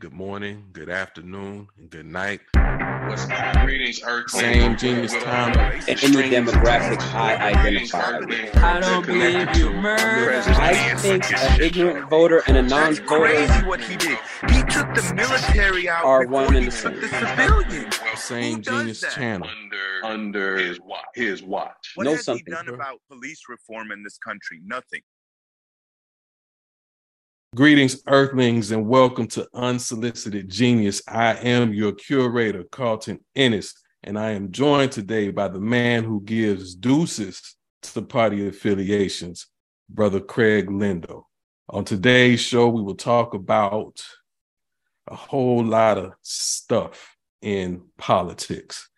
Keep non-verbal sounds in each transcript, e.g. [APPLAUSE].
good morning, good afternoon, and good night. What's greetings, Earth? Same genius time. Any demographic I identify with. I don't believe you murder. I think an ignorant voter and a non-voter crazy what he did. He took the military out Are before one and the same. the civilians. Same genius that? channel. Under under his watch. His watch. What Know has something, he done bro. about police reform in this country? Nothing. Greetings, Earthlings, and welcome to Unsolicited Genius. I am your curator, Carlton Ennis, and I am joined today by the man who gives deuces to party affiliations, Brother Craig Lindo. On today's show, we will talk about a whole lot of stuff in politics.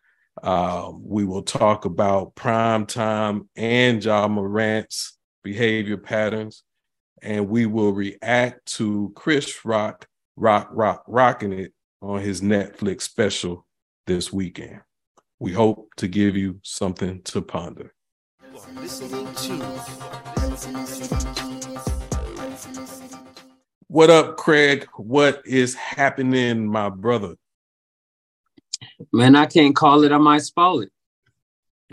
Uh, we will talk about prime time and Ja Morant's behavior patterns and we will react to Chris Rock, Rock, Rock, rocking it on his Netflix special this weekend. We hope to give you something to ponder. What up, Craig? What is happening, my brother? Man, I can't call it. I might spoil it. [LAUGHS]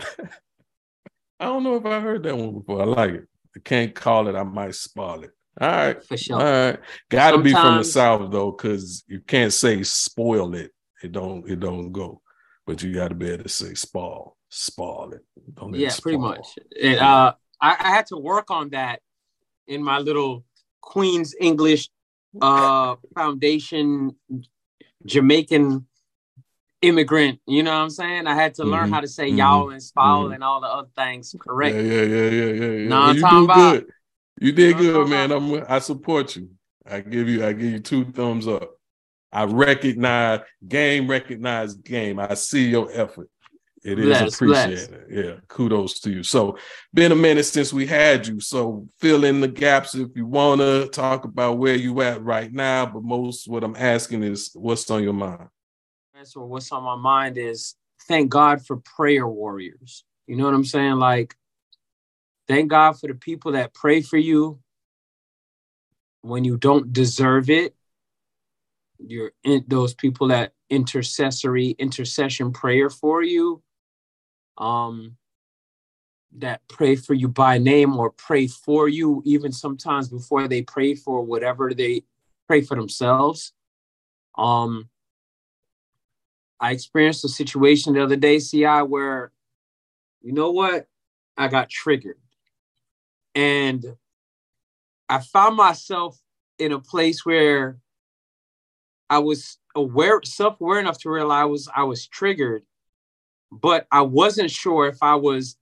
I don't know if I heard that one before. I like it. I can't call it. I might spoil it. All right. For sure. All right. Got to be from the south though, because you can't say spoil it. It don't. It don't go. But you got to be able to say spoil, spoil it. Don't it yeah, pretty much. And, uh, I, I had to work on that in my little Queen's English uh, Foundation Jamaican immigrant. You know what I'm saying? I had to learn Mhm. how to say Mhm. y'all and spall Mhm. and all the other things correct. Yeah, yeah, yeah, yeah, yeah. yeah. What I'm you do about? good. You did Know good, man. I'm. I support you. I give you. I give you two thumbs up. I recognize game. Recognize game. I see your effort. It is Bless, appreciated. Yeah, kudos to you. So, been a minute since we had you. So, fill in the gaps if you want to talk about where you at right now. But most what I'm asking is, what's on your mind? So what's on my mind is thank God for prayer warriors. You know what I'm saying? Like, thank God for the people that pray for you when you don't deserve it. You're in those people that intercessory intercession prayer for you. Um that pray for you by name or pray for you even sometimes before they pray for whatever they pray for themselves. Um I experienced a situation the other day, CI, where, you know what? I got triggered. And I found myself in a place where I was aware, self-aware enough to realize I was I was triggered, but I wasn't sure if I was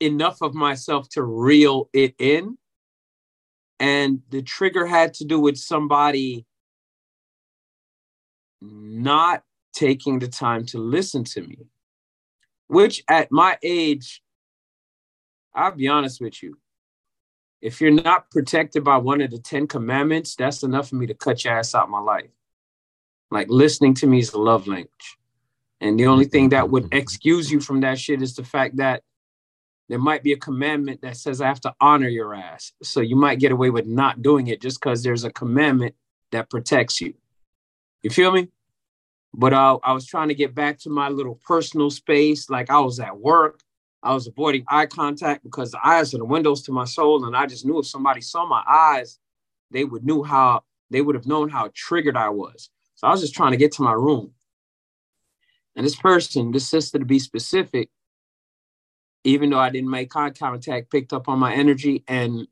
enough of myself to reel it in. And the trigger had to do with somebody not taking the time to listen to me, which at my age, I'll be honest with you. If you're not protected by one of the 10 commandments, that's enough for me to cut your ass out of my life. Like listening to me is a love language. And the only thing that would excuse you from that shit is the fact that there might be a commandment that says I have to honor your ass. So you might get away with not doing it just because there's a commandment that protects you. You feel me? But uh, I was trying to get back to my little personal space. Like I was at work. I was avoiding eye contact because the eyes are the windows to my soul. And I just knew if somebody saw my eyes, they would knew how they would have known how triggered I was. So I was just trying to get to my room. And this person, this sister to be specific, even though I didn't make eye contact, picked up on my energy and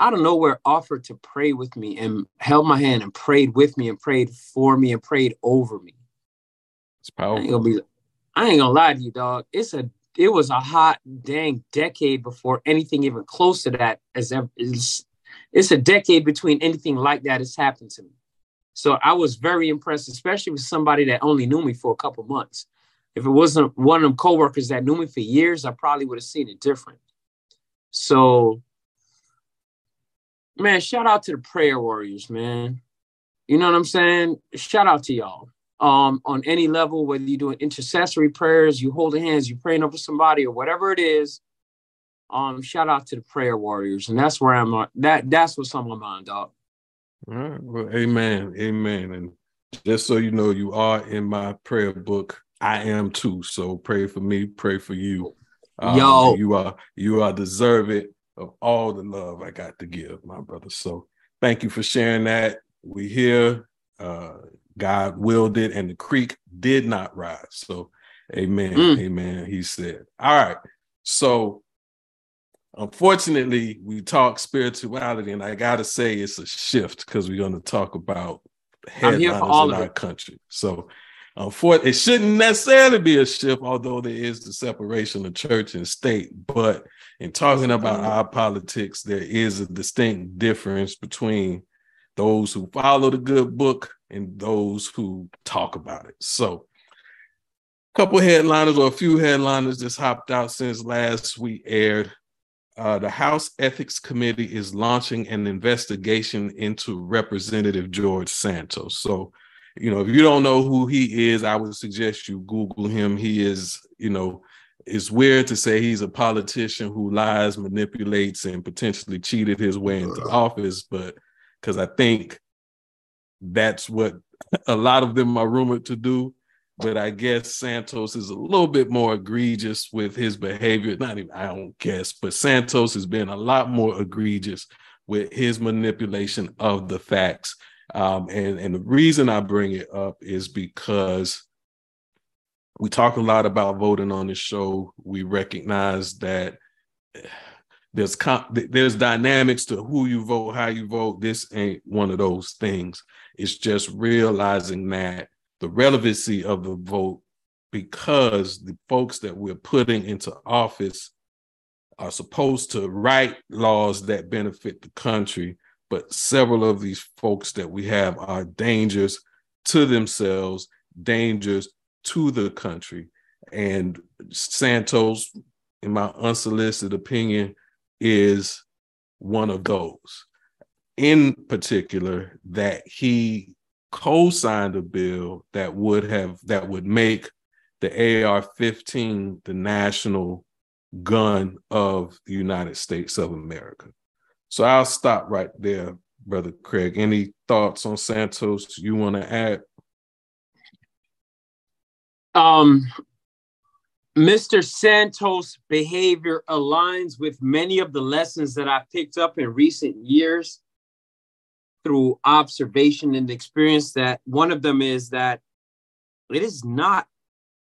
out of nowhere offered to pray with me and held my hand and prayed with me and prayed for me and prayed over me. It's I ain't powerful. gonna be I ain't gonna lie to you, dog. It's a it was a hot dang decade before anything even close to that has ever it's, it's a decade between anything like that has happened to me. So I was very impressed, especially with somebody that only knew me for a couple months. If it wasn't one of them coworkers that knew me for years, I probably would have seen it different. So man, shout out to the prayer warriors, man. You know what I'm saying? Shout out to y'all. Um, on any level, whether you're doing intercessory prayers, you holding hands, you praying over somebody, or whatever it is. Um, shout out to the prayer warriors, and that's where I'm. at. That that's what's on my mind, dog. All right. Well, amen. Amen. And just so you know, you are in my prayer book. I am too. So pray for me, pray for you. Um, Yo. you are you are deserving of all the love I got to give, my brother. So thank you for sharing that. We here. Uh, God willed it, and the creek did not rise. So, Amen, Mm. Amen. He said, "All right." So, unfortunately, we talk spirituality, and I gotta say it's a shift because we're going to talk about I'm here for headliners all in of our it. country. So, unfor- it shouldn't necessarily be a shift, although there is the separation of church and state. But in talking about our politics, there is a distinct difference between those who follow the good book and those who talk about it. So, a couple headliners or a few headliners just hopped out since last week aired. Uh, the House Ethics Committee is launching an investigation into Representative George Santos. So, you know, if you don't know who he is, I would suggest you Google him. He is, you know, it's weird to say he's a politician who lies, manipulates, and potentially cheated his way into office, but because I think that's what a lot of them are rumored to do. But I guess Santos is a little bit more egregious with his behavior. Not even, I don't guess, but Santos has been a lot more egregious with his manipulation of the facts. Um, and, and the reason I bring it up is because we talk a lot about voting on the show. We recognize that there's com- there's dynamics to who you vote, how you vote. This ain't one of those things. It's just realizing that the relevancy of the vote, because the folks that we're putting into office are supposed to write laws that benefit the country, but several of these folks that we have are dangers to themselves, dangers to the country. And Santos, in my unsolicited opinion, is one of those. In particular, that he co-signed a bill that would have that would make the AR-15 the national gun of the United States of America. So I'll stop right there, brother Craig. Any thoughts on Santos you want to add? Um, Mr. Santos' behavior aligns with many of the lessons that I picked up in recent years through observation and experience. That one of them is that it is not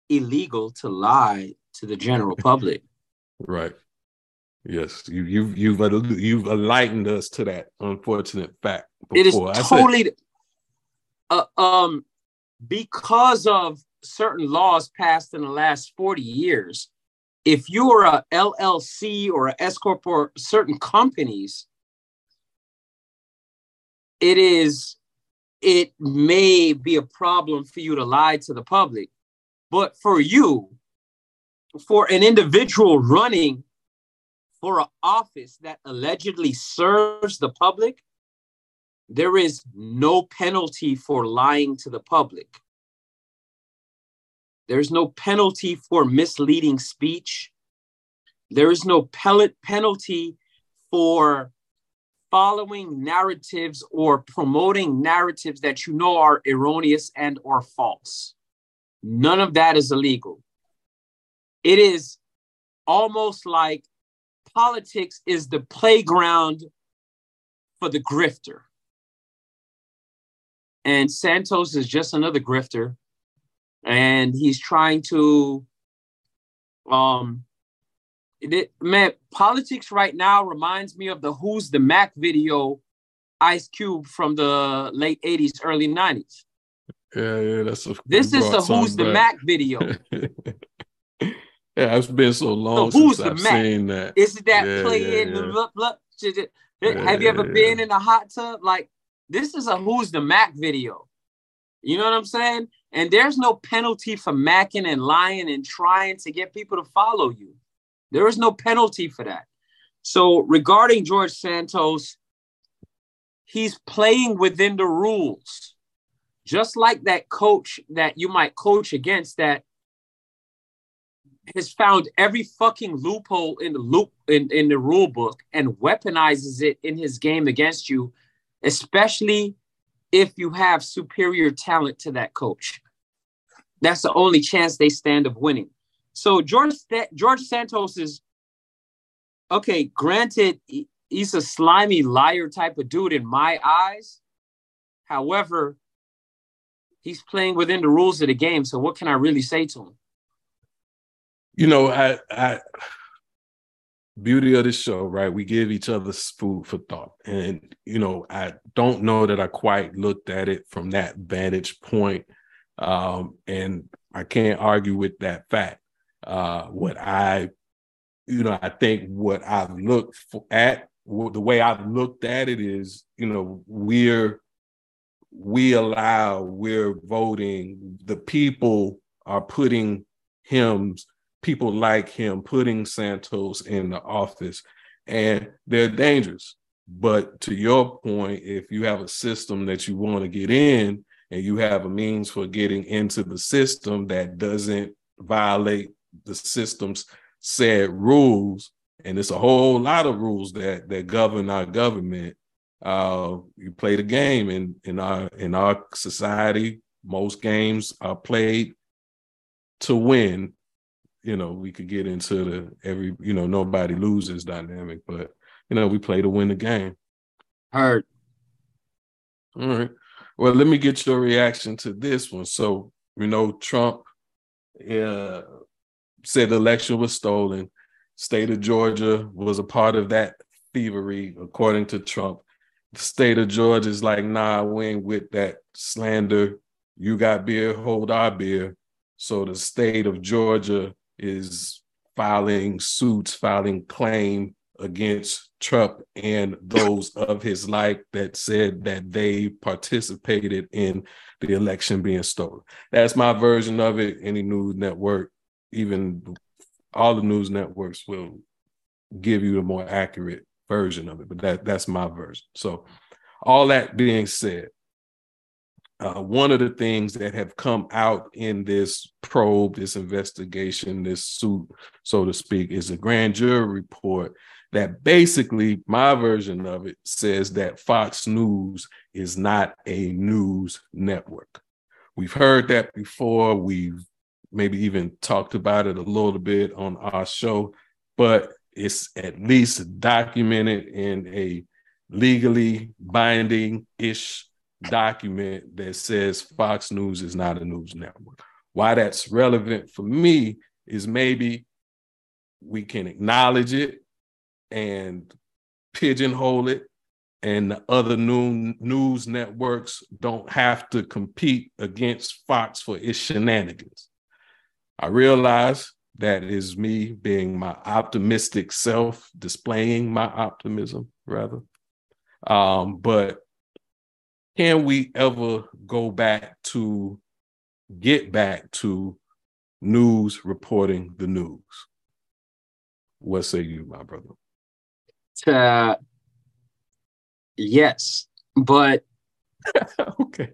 illegal to lie to the general public. [LAUGHS] Right. Yes, you you've you've you've enlightened us to that unfortunate fact. It is before. I said- totally uh, um because of certain laws passed in the last 40 years if you're a llc or a s corp or certain companies it is it may be a problem for you to lie to the public but for you for an individual running for an office that allegedly serves the public there is no penalty for lying to the public. There's no penalty for misleading speech. There is no pellet penalty for following narratives or promoting narratives that you know are erroneous and or false. None of that is illegal. It is almost like politics is the playground for the grifter and Santos is just another grifter, and he's trying to, um, it, man, politics right now reminds me of the "Who's the Mack" video, Ice Cube from the late '80s, early '90s. Yeah, yeah, that's a This is the "Who's the Mack" video. [LAUGHS] yeah, it's been so long So who's since the I've Mac? seen that. Is it that Yeah, playing? yeah, yeah. Blah, blah, Yeah, Have you ever been in a hot tub? Like this is a "Who's the Mack" video. You know what I'm saying? And there's no penalty for macking and lying and trying to get people to follow you. There is no penalty for that. So regarding George Santos, he's playing within the rules. Just like that coach that you might coach against that has found every fucking loophole in the loop in, in the rule book and weaponizes it in his game against you, especially if you have superior talent to that coach. That's the only chance they stand of winning. So George George Santos is okay. Granted, he's a slimy liar type of dude in my eyes. However, he's playing within the rules of the game. So what can I really say to him? You know, I, I beauty of this show, right? We give each other food for thought. And, you know, I don't know that I quite looked at it from that vantage point. Um, and I can't argue with that fact. Uh, what I, you know, I think what I've looked for, at, the way I've looked at it is, you know, we're, we allow, we're voting, the people are putting him, people like him putting Santos in the office, and they're dangerous. But to your point, if you have a system that you want to get in and you have a means for getting into the system that doesn't violate the system's said rules, and it's a whole lot of rules that that govern our government. Uh, you play the game in in our in our society. Most games are played to win you know, we could get into the every, you know, nobody loses dynamic, but you know, we play to win the game. Heard. All right. Well, let me get your reaction to this one. So, you know, Trump uh, said the election was stolen. State of Georgia was a part of that thievery, according to Trump. The state of Georgia is like, nah, we ain't with that slander. You got beer, hold our beer. So the state of Georgia is filing suits, filing claim against Trump and those of his like that said that they participated in the election being stolen. That's my version of it. Any news network, even all the news networks will give you a more accurate version of it, but that that's my version. So all that being said, uh, one of the things that have come out in this probe, this investigation, this suit, so to speak, is a grand jury report that basically, my version of it says that Fox News is not a news network. We've heard that before. We've maybe even talked about it a little bit on our show, but it's at least documented in a legally binding ish document that says Fox News is not a news network. Why that's relevant for me is maybe we can acknowledge it and pigeonhole it, and the other new news networks don't have to compete against Fox for its shenanigans. I realize that is me being my optimistic self, displaying my optimism, rather. Um, but can we ever go back to get back to news reporting the news? What say you, my brother? Uh, yes, but [LAUGHS] okay.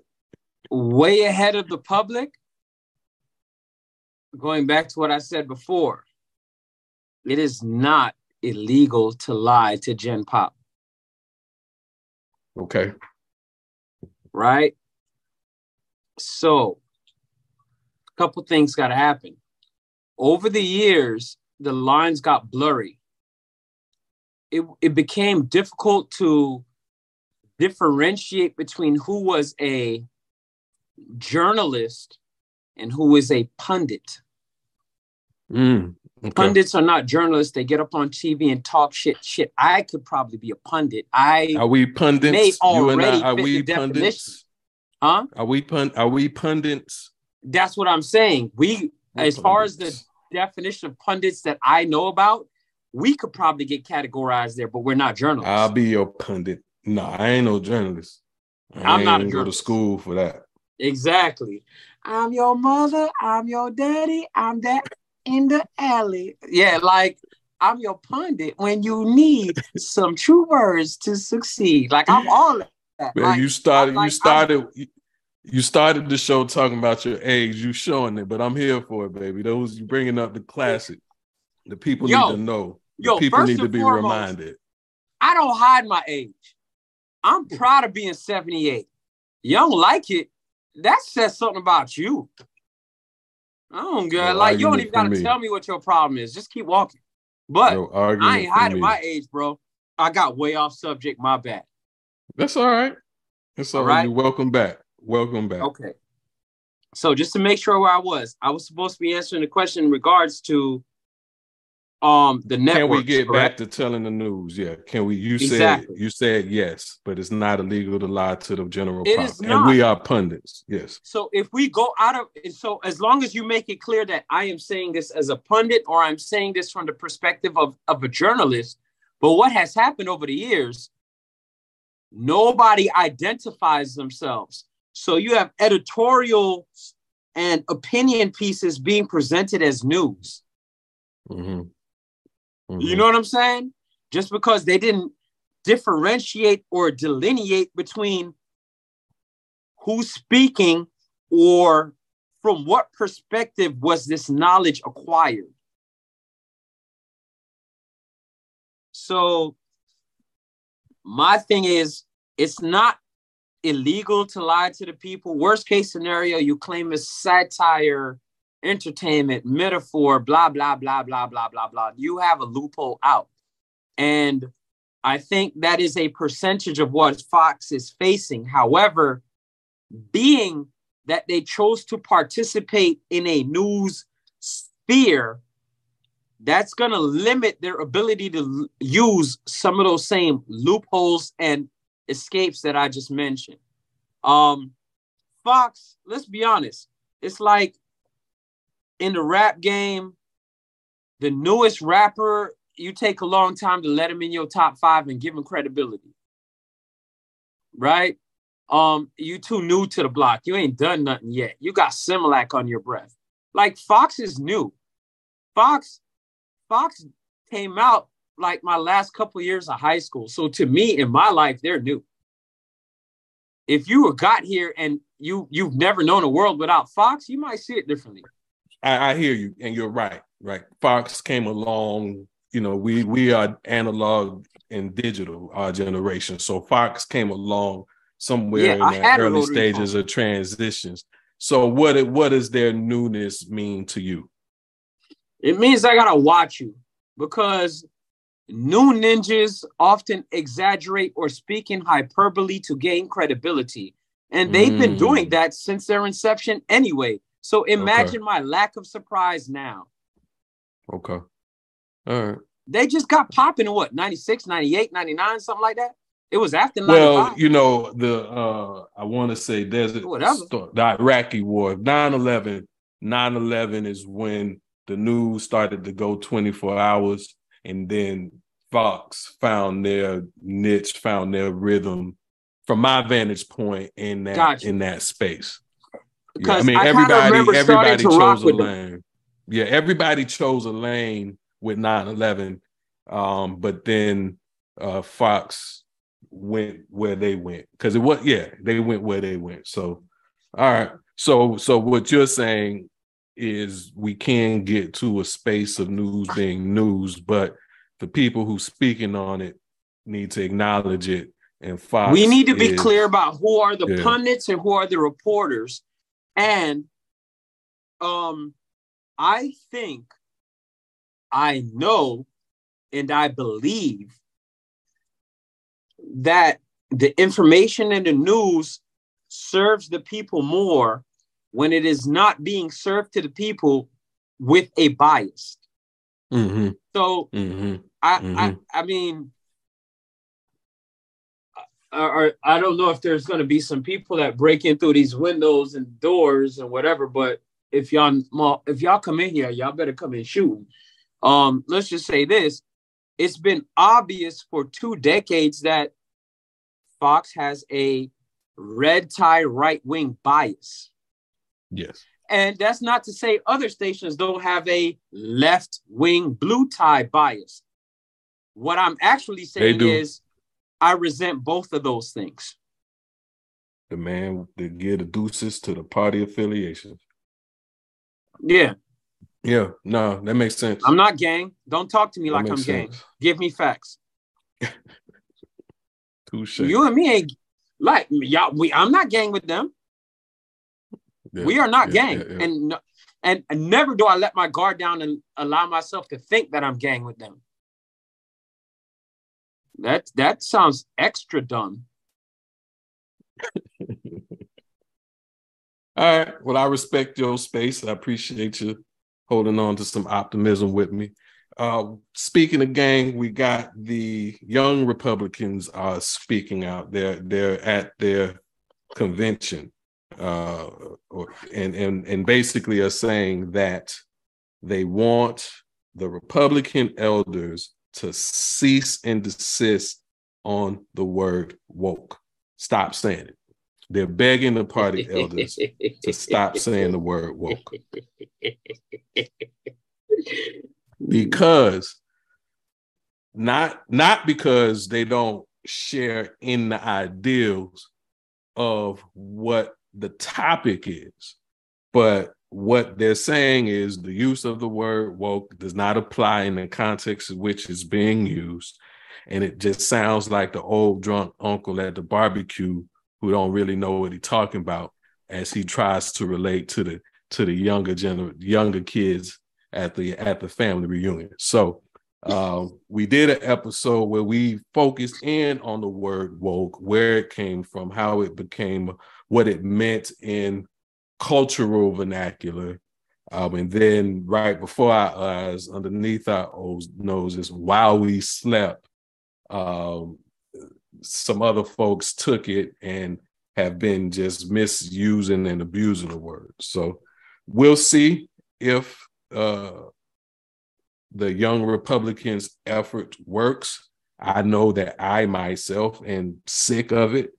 Way ahead of the public. Going back to what I said before, it is not illegal to lie to Gen Pop. Okay right? So, a couple things got to happen. Over the years, the lines got blurry. It, it became difficult to differentiate between who was a journalist and who is a pundit. Mm, okay. Pundits are not journalists. They get up on TV and talk shit. Shit, I could probably be a pundit. I are we pundits? May already you and I, are we pundits? Huh? Are we pun? Are we pundits? That's what I'm saying. We, We're as pundits. far as the definition of pundits that I know about, we could probably get categorized there, but we're not journalists. I'll be your pundit. No, I ain't no journalist. I am not a go to school for that. Exactly. I'm your mother. I'm your daddy. I'm that in the alley. Yeah, like I'm your pundit when you need some true words to succeed. Like I'm all that. Man, like, you started. Like, you started. I'm, you started the show talking about your age. You showing it, but I'm here for it, baby. Those you bringing up the classic. The people yo, need to know. Yo, people need to be foremost, reminded. I don't hide my age. I'm [LAUGHS] proud of being 78. you don't like it, that says something about you. I don't get No like you don't even gotta me. tell me what your problem is. Just keep walking. But No I ain't hiding my age, bro. I got way off subject. My bad. That's all right. That's all All right. right. Welcome back. Welcome back. Okay. So just to make sure where I was, I was supposed to be answering the question in regards to um the network. Can we get back to telling the news? Yeah. Can we? You Exactly. said you said yes, but it's not illegal to lie to the general It public. And we are pundits. Yes. So if we go out of and so as long as you make it clear that I am saying this as a pundit or I'm saying this from the perspective of, of a journalist, but what has happened over the years, nobody identifies themselves. So you have editorial and opinion pieces being presented as news. Hmm You know what I'm saying? Just because they didn't differentiate or delineate between who's speaking or from what perspective was this knowledge acquired. So, my thing is, it's not illegal to lie to the people. Worst case scenario, you claim it's satire, entertainment, metaphor, blah, blah, blah, blah, blah, blah, blah. You have a loophole out. And I think that is a percentage of what Fox is facing. However, being that they chose to participate in a news sphere, that's going to limit their ability to l- use some of those same loopholes and escapes that I just mentioned. Um, Fox, let's be honest, it's like in the rap game, the newest rapper, you take a long time to let him in your top five and give him credibility. Right? Um, you too new to the block. You ain't done nothing yet. You got Similac on your breath. Like Fox is new. Fox, Fox came out like my last couple years of high school. So to me, in my life, they're new. If you were got here and you you've never known a world without Fox, you might see it differently. I, I hear you, and you're right. Right. Fox came along. You know, we we are analog and digital, our generation. So Fox came along somewhere Yeah, in the early stages of transitions. So what it- what does their newness mean to you? It means I gotta watch you because new ninjas often exaggerate or speak in hyperbole to gain credibility. And they've been Mm. doing that since their inception anyway. So imagine my lack of surprise now. Okay. All right. They just got popping in what, 96, 98, 99, something like that? It was after 95. Well, you know, the uh I want to say there's a the Iraqi war, 9-11. 9-11 is when the news started to go 24 hours, and then Fox found their niche, found their rhythm from my vantage point in that Gotcha. in that space. Yeah, I mean, kinda everybody everybody chose a with them. lane. Yeah, everybody chose a lane with 9-11. Um, but then uh Fox went where they went because it was yeah, they went where they went. So all right. So so what you're saying is we can get to a space of news being news, but the people who speaking on it need to acknowledge it. And Fox we need to be is- clear about who are the Yeah. pundits and who are the reporters and um i think i know and i believe that the information in the news serves the people more when it is not being served to the people with a bias Mhm, so mhm. I, Mhm. I I mean, or, or I don't know if there's going to be some people that break in through these windows and doors and whatever. But if y'all if y'all come in here, y'all better come in shooting. Um, let's just say this: it's been obvious for two decades that Fox has a red tie right wing bias. Yes. And that's not to say other stations don't have a left wing blue tie bias. What I'm actually saying is I resent both of those things. The man that give the deuces to the party affiliations. Yeah, Yeah, no, that makes sense. I'm not gang. Don't talk to me That like I'm makes gang. Give me facts. [LAUGHS] Touche. You and me ain't Like y'all, we I'm not gang with them. Yeah, we are not yeah, gang, yeah, yeah. and no- and and never do I let my guard down and allow myself to think that I'm gang with them. That that sounds extra dumb. [LAUGHS] All right. Well, I respect your space. I appreciate you holding on to some optimism with me. Uh, speaking of gang, we got the young Republicans are speaking out. They're they're at their convention, uh, and and and basically are saying that they want the Republican elders to cease and desist on the word woke. Stop saying it. They're begging the party elders to stop saying the word woke because not not because they don't share in the ideals of what the topic is but what they're saying is the use of the word woke does not apply in the context in which it's being used and it just sounds like the old drunk uncle at the barbecue who don't really know what he's talking about as he tries to relate to the to the younger gener- younger kids at the at the family reunion. So um, we did an episode where we focused in on the word woke, where it came from, how it became, what it meant in cultural vernacular. Um, and then right before our eyes, underneath our O's- noses, while we slept, um, some other folks took it and have been just misusing and abusing the word. So we'll see if uh, the young Republicans' effort works. I know that I myself am sick of it.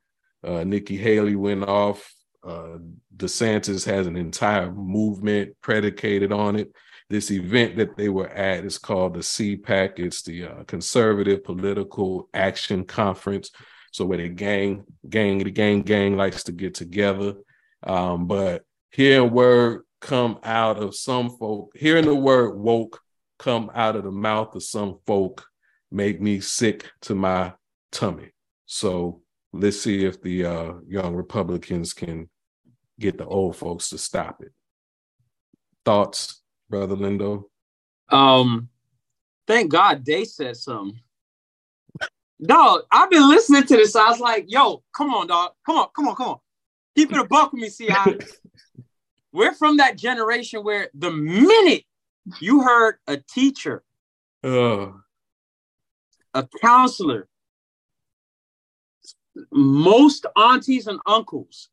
Uh, Nikki Haley went off. Uh, DeSantis has an entire movement predicated on it. This event that they were at is called the CPAC. It's the uh, Conservative Political Action Conference. So where the gang, gang, the gang, gang likes to get together. Um, but hearing word come out of some folk, hearing the word woke come out of the mouth of some folk make me sick to my tummy. So let's see if the uh, young Republicans can get the old folks to stop it. Thoughts, Brother Lindo? Um, thank God they said something. Dog, I've been listening to this. I was like, yo, come on, dog. Come on, come on, come on. Keep it a buck with me, see I [LAUGHS] we're from that generation where the minute you heard a teacher, Uh, a counselor, most aunties and uncles,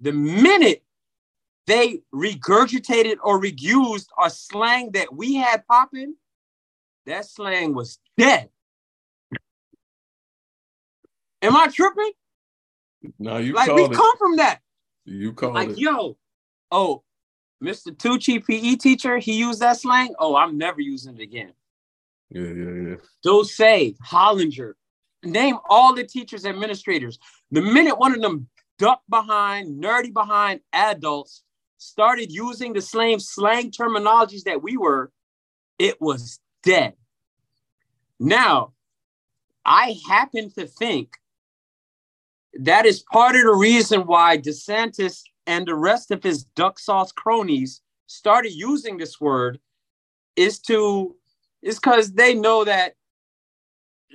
the minute they regurgitated or reused a slang that we had popping, that slang was dead. Am I tripping? no, you Like we it. come from that. You called Like, it. yo, oh, Mr. Tucci PE teacher, he used that slang. Oh, I'm never using it again. Yeah, yeah, yeah. Dose, Hollinger, name all the teachers, administrators. The minute one of them ducked behind, nerdy behind adults started using the same slang terminologies that we were, it was dead. Now, I happen to think that is part of the reason why DeSantis and the rest of his duck sauce cronies started using this word is to is because they know that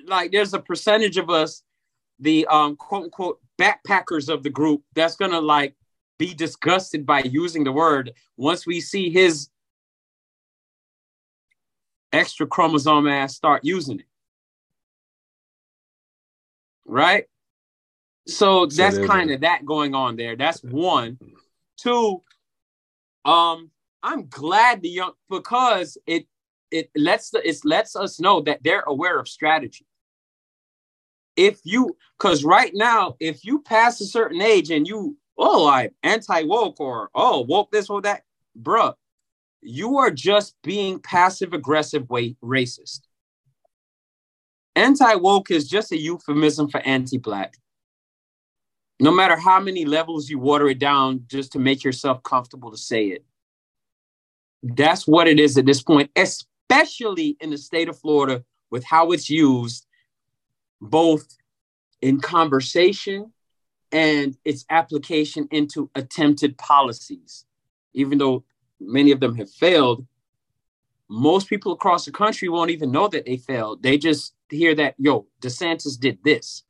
like there's a percentage of us, the um quote unquote backpackers of the group, that's gonna like be disgusted by using the word once we see his extra chromosome ass start using it. Right? So So that's there's kind of that going on there. That's one. Two, um, I'm glad the young because it it lets the, it lets us know that they're aware of strategy. If you because right now, if you pass a certain age and you oh I anti woke or oh woke this or that, bruh, you are just being passive aggressive way racist. Anti woke is just a euphemism for anti black. No matter how many levels you water it down just to make yourself comfortable to say it. That's what it is at this point, especially in the state of Florida with how it's used both in conversation and its application into attempted policies. Even though many of them have failed, most people across the country won't even know that they failed. They just hear that, yo, DeSantis did this.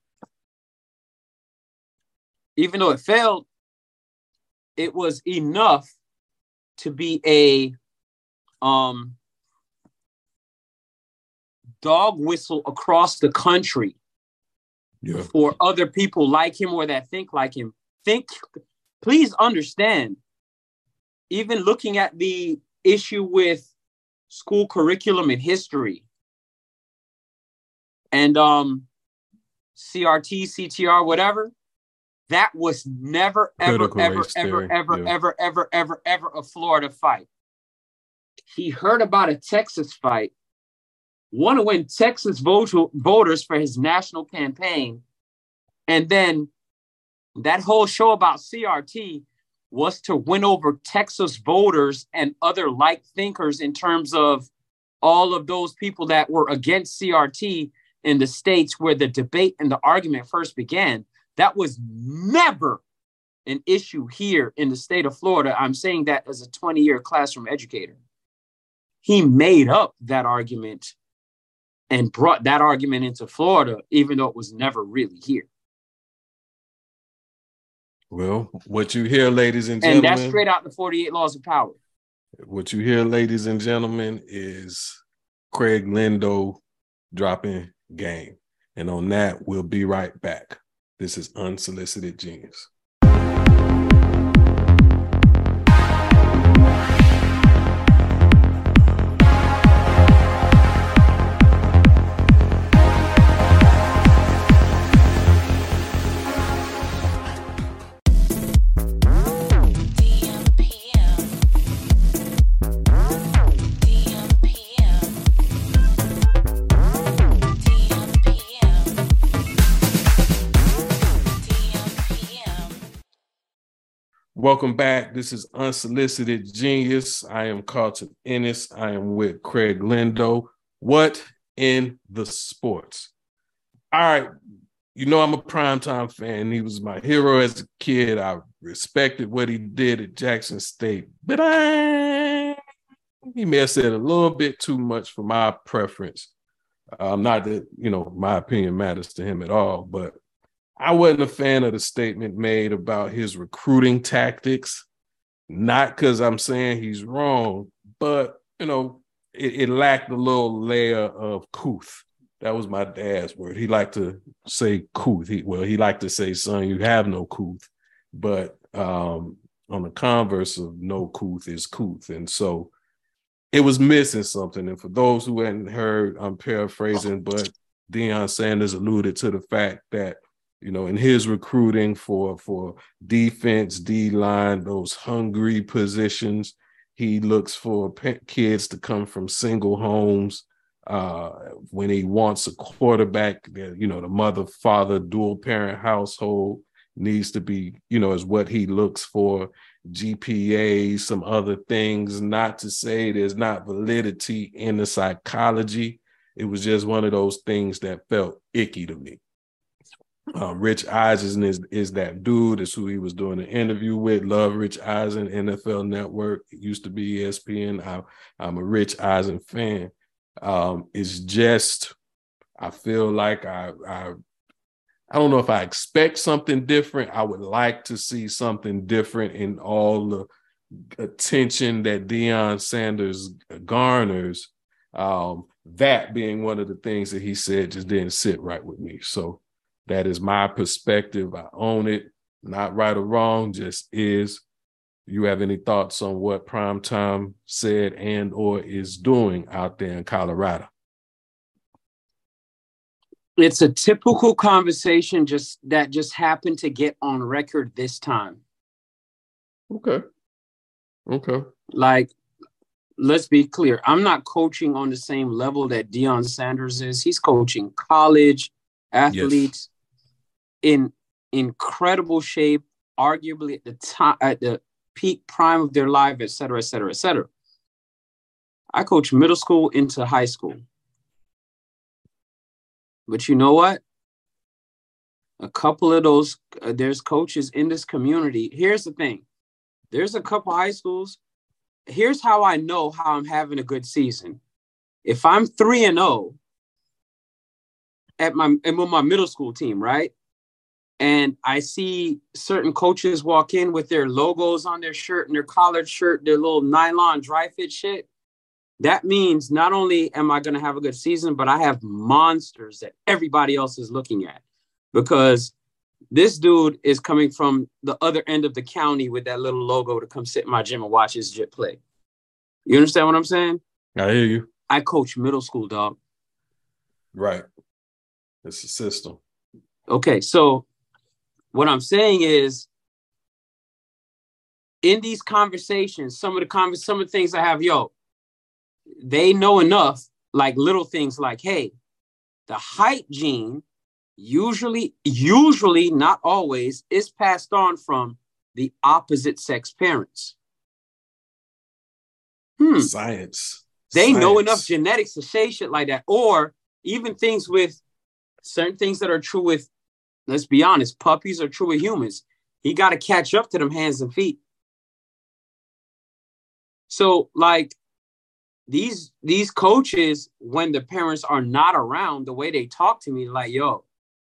Even though it failed, it was enough to be a um, dog whistle across the country Yeah. for other people like him or that think like him. Think, please understand, even looking at the issue with school curriculum and history and um CRT, CTR, whatever, that was never, ever, ever, ever, ever, ever, ever, ever, ever a Florida fight. He heard about a Texas fight, want to win Texas vote- voters for his national campaign, and then that whole show about CRT was to win over Texas voters and other like thinkers in terms of all of those people that were against CRT in the states where the debate and the argument first began. That was never an issue here in the state of Florida. I'm saying that as a 20 year classroom educator. He made up that argument and brought that argument into Florida, even though it was never really here. Well, what you hear, ladies and gentlemen, And that's straight out the 48 laws of power. what you hear, ladies and gentlemen, is Craig Lindo dropping game. And on that, we'll be right back. This is Unsolicited Genius. Welcome back. This is Unsolicited Genius. I am Carlton Ennis. I am with Craig Lindo. What in the sports? All right. You know, I'm a primetime fan. He was my hero as a kid. I respected what he did at Jackson State, but I he may have said a little bit too much for my preference. Um, not that you know my opinion matters to him at all, but I wasn't a fan of the statement made about his recruiting tactics. Not because I'm saying he's wrong, but you know, it, it lacked a little layer of couth. That was my dad's word. He liked to say couth. He, well, he liked to say, son, you have no couth. But um, on the converse of no couth is couth. And so it was missing something. And for those who hadn't heard, I'm paraphrasing, but Deion Sanders alluded to the fact that you know, in his recruiting for for defense, D line, those hungry positions, he looks for kids to come from single homes. Uh, when he wants a quarterback, you know, the mother father dual parent household needs to be, you know, is what he looks for. GPA, some other things. Not to say there's not validity in the psychology. It was just one of those things that felt icky to me. Uh, Rich Eisen is is that dude. Is who he was doing an interview with. Love Rich Eisen, NFL Network. Used to be ESPN. I, I'm a Rich Eisen fan. Um, it's just I feel like I I I don't know if I expect something different. I would like to see something different in all the attention that Deion Sanders garners. Um, that being one of the things that he said just didn't sit right with me. So that is my perspective. I own it, not right or wrong, just is. You have any thoughts on what Primetime said and or is doing out there in Colorado? It's a typical conversation just that just happened to get on record this time. Okay. Okay. Like, let's be clear. I'm not coaching on the same level that Deion Sanders is. He's coaching college athletes in incredible shape, arguably at the top at the peak prime of their life, et cetera, et cetera, et cetera. I coach middle school into high school. But you know what? a couple of those uh, there's coaches in this community. Here's the thing. There's a couple high schools. Here's how I know how I'm having a good season. If I'm 3 and 0 at my and with my middle school team, right? And I see certain coaches walk in with their logos on their shirt and their collared shirt, their little nylon dry fit shit. That means not only am I going to have a good season, but I have monsters that everybody else is looking at because this dude is coming from the other end of the county with that little logo to come sit in my gym and watch his jit play. You understand what I'm saying? I hear you. I coach middle school, dog. Right. It's a system. Okay, so what I'm saying is in these conversations, some of the convers some of the things I have, yo, they know enough, like little things like, hey, the height gene usually, usually, not always, is passed on from the opposite sex parents. Hmm. Science. They know enough genetics to say shit like that, or even things with certain things that are true with, let's be honest, puppies are true with humans. He got to catch up to them hands and feet. So, like these these coaches, when the parents are not around, the way they talk to me, like, yo,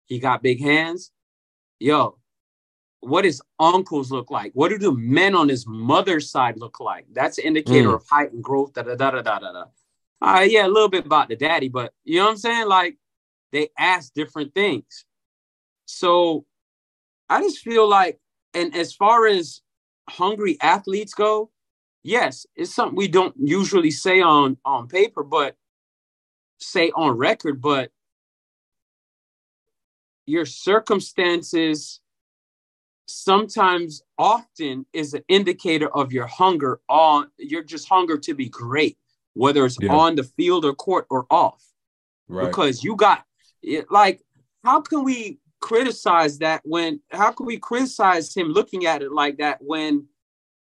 he got big hands. Yo, what does uncles look like? What do the men on his mother's side look like? That's an indicator Mm. of height and growth. Da da da da da da. da. Uh, yeah, a little bit about the daddy, but you know what I'm saying? Like they ask different things. So I just feel like, and as far as hungry athletes go, yes, it's something we don't usually say on on paper, but say on record, but your circumstances sometimes often is an indicator of your hunger on your just hunger to be great whether it's Yeah. on the field or court or off Right. because you got it like how can we criticize that when how can we criticize him looking at it like that when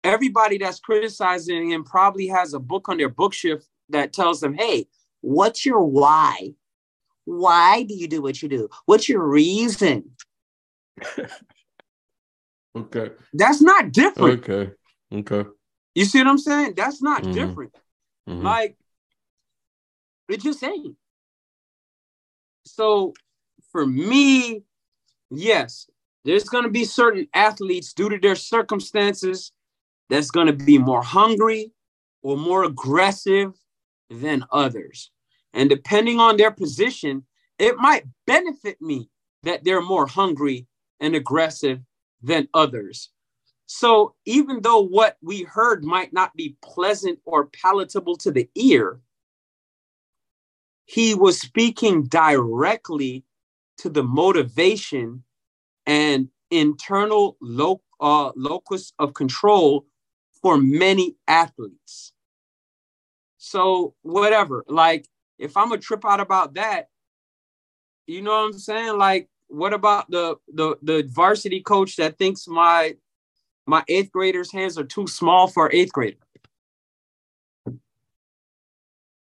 everybody that's criticizing him probably has a book on their bookshelf that tells them hey what's your why why do you do what you do what's your reason [LAUGHS] okay. that's not different Okay. Okay. you see what i'm saying that's not Mhm. different Mhm. Like, it just ain't. So for me, yes, there's going to be certain athletes due to their circumstances that's going to be more hungry or more aggressive than others. And depending on their position, it might benefit me that they're more hungry and aggressive than others. So even though what we heard might not be pleasant or palatable to the ear, he was speaking directly to the motivation and internal lo- uh, locus of control for many athletes. So whatever, like if I'm a trip out about that, you know what I'm saying? Like, what about the the the varsity coach that thinks my my eighth grader's hands are too small for eighth grader.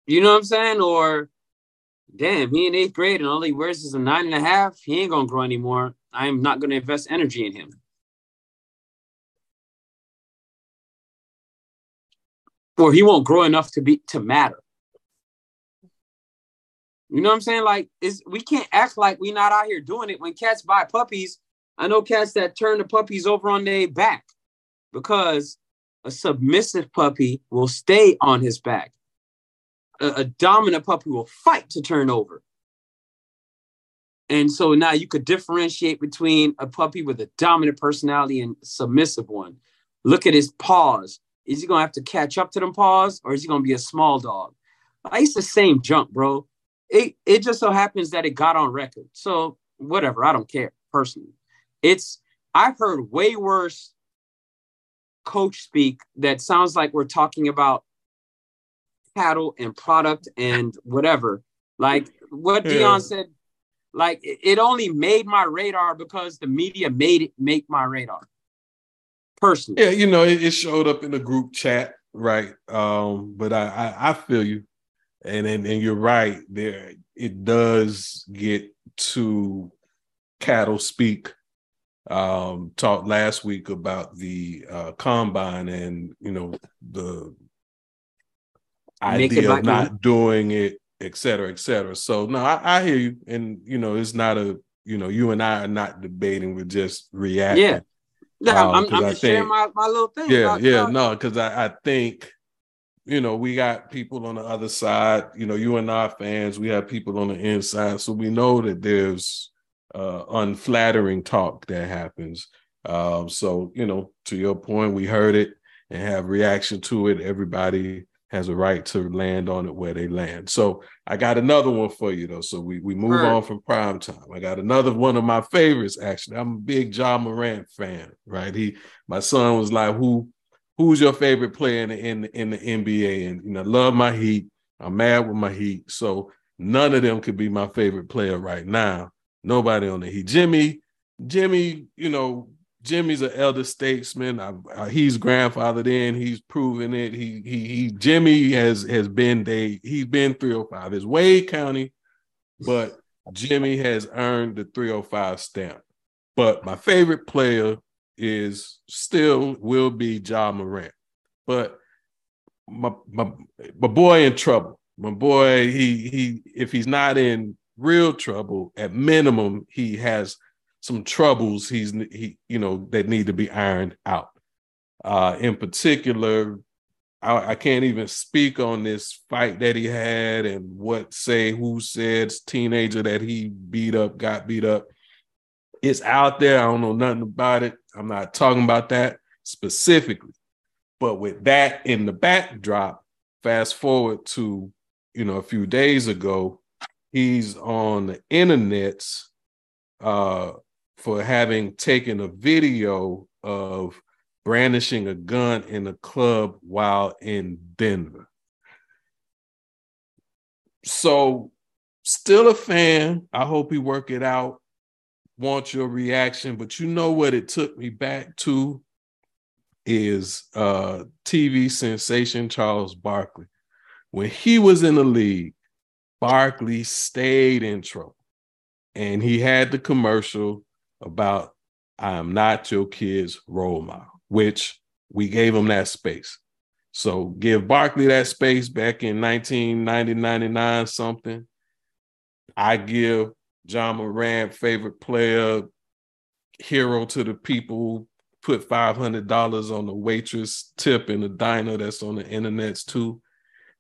You know what I'm saying? Or damn, he in eighth grade and all he wears is a nine and a half. He ain't gonna grow anymore. I am not gonna invest energy in him. Or he won't grow enough to be to matter. You know what I'm saying? Like, is we can't act like we not out here doing it when cats buy puppies. I know cats that turn the puppies over on their back because a submissive puppy will stay on his back. A, a dominant puppy will fight to turn over. And so now you could differentiate between a puppy with a dominant personality and submissive one. Look at his paws. Is he gonna have to catch up to them paws, or is he gonna be a small dog? It's the same junk, bro. It it just so happens that it got on record. So whatever, I don't care personally. It's I've heard way worse coach speak that sounds like we're talking about cattle and product and whatever. Like what Yeah. Deion said, like it only made my radar because the media made it make my radar. Personally. Yeah, you know, it, it showed up in the group chat, right? Um, but I, I I feel you, and and, and you're right. There, it does get to cattle speak. Um, talked last week about the uh, combine and you know the idea of not doing it, et cetera, et cetera. So no, I, I hear you, and you know it's not a you know you and I are not debating; we're just reacting. Yeah. Yeah, Um, I'm, I'm just sharing my, my little thing. yeah about- yeah about- no because I, I think you know we got people on the other side you know you and our fans we have people on the inside so we know that there's uh unflattering talk that happens um so you know to your point we heard it and have reaction to it everybody has a right to land on it where they land so i got another one for you though so we we move Heard. on from prime time i got another one of my favorites actually i'm a big Ja Morant fan right he my son was like who who's your favorite player in the in the, in the NBA? And you know, love my Heat. I'm mad with my Heat. So none of them could be my favorite player right now. Nobody on the Heat. Jimmy, Jimmy, you know, Jimmy's an elder statesman. I, I, he's grandfathered in. He's proven it. He he he. Jimmy has has been they. He's been 305. It's Wade County, but Jimmy has earned the 305 stamp. But my favorite player is still will be Ja Morant. But my my my boy in trouble. My boy, he he if he's not in real trouble, at minimum, he has some troubles he's he you know that need to be ironed out. Uh in particular, I, I can't even speak on this fight that he had and what say who said teenager that he beat up, got beat up. It's out there. I don't know nothing about it. I'm not talking about that specifically. But with that in the backdrop, fast forward to, you know, a few days ago, he's on the internets uh, for having taken a video of brandishing a gun in a club while in Denver. So, still a fan. I hope he work it out. Want your reaction, but you know what it took me back to is uh TV sensation Charles Barkley. When he was in the league, Barkley stayed in trouble. And he had the commercial about I'm not your kid's role model, which we gave him that space. So give Barkley that space back in 1990, 99, something. I give Ja Morant, favorite player, hero to the people, put $500 on the waitress tip in the diner that's on the internets too.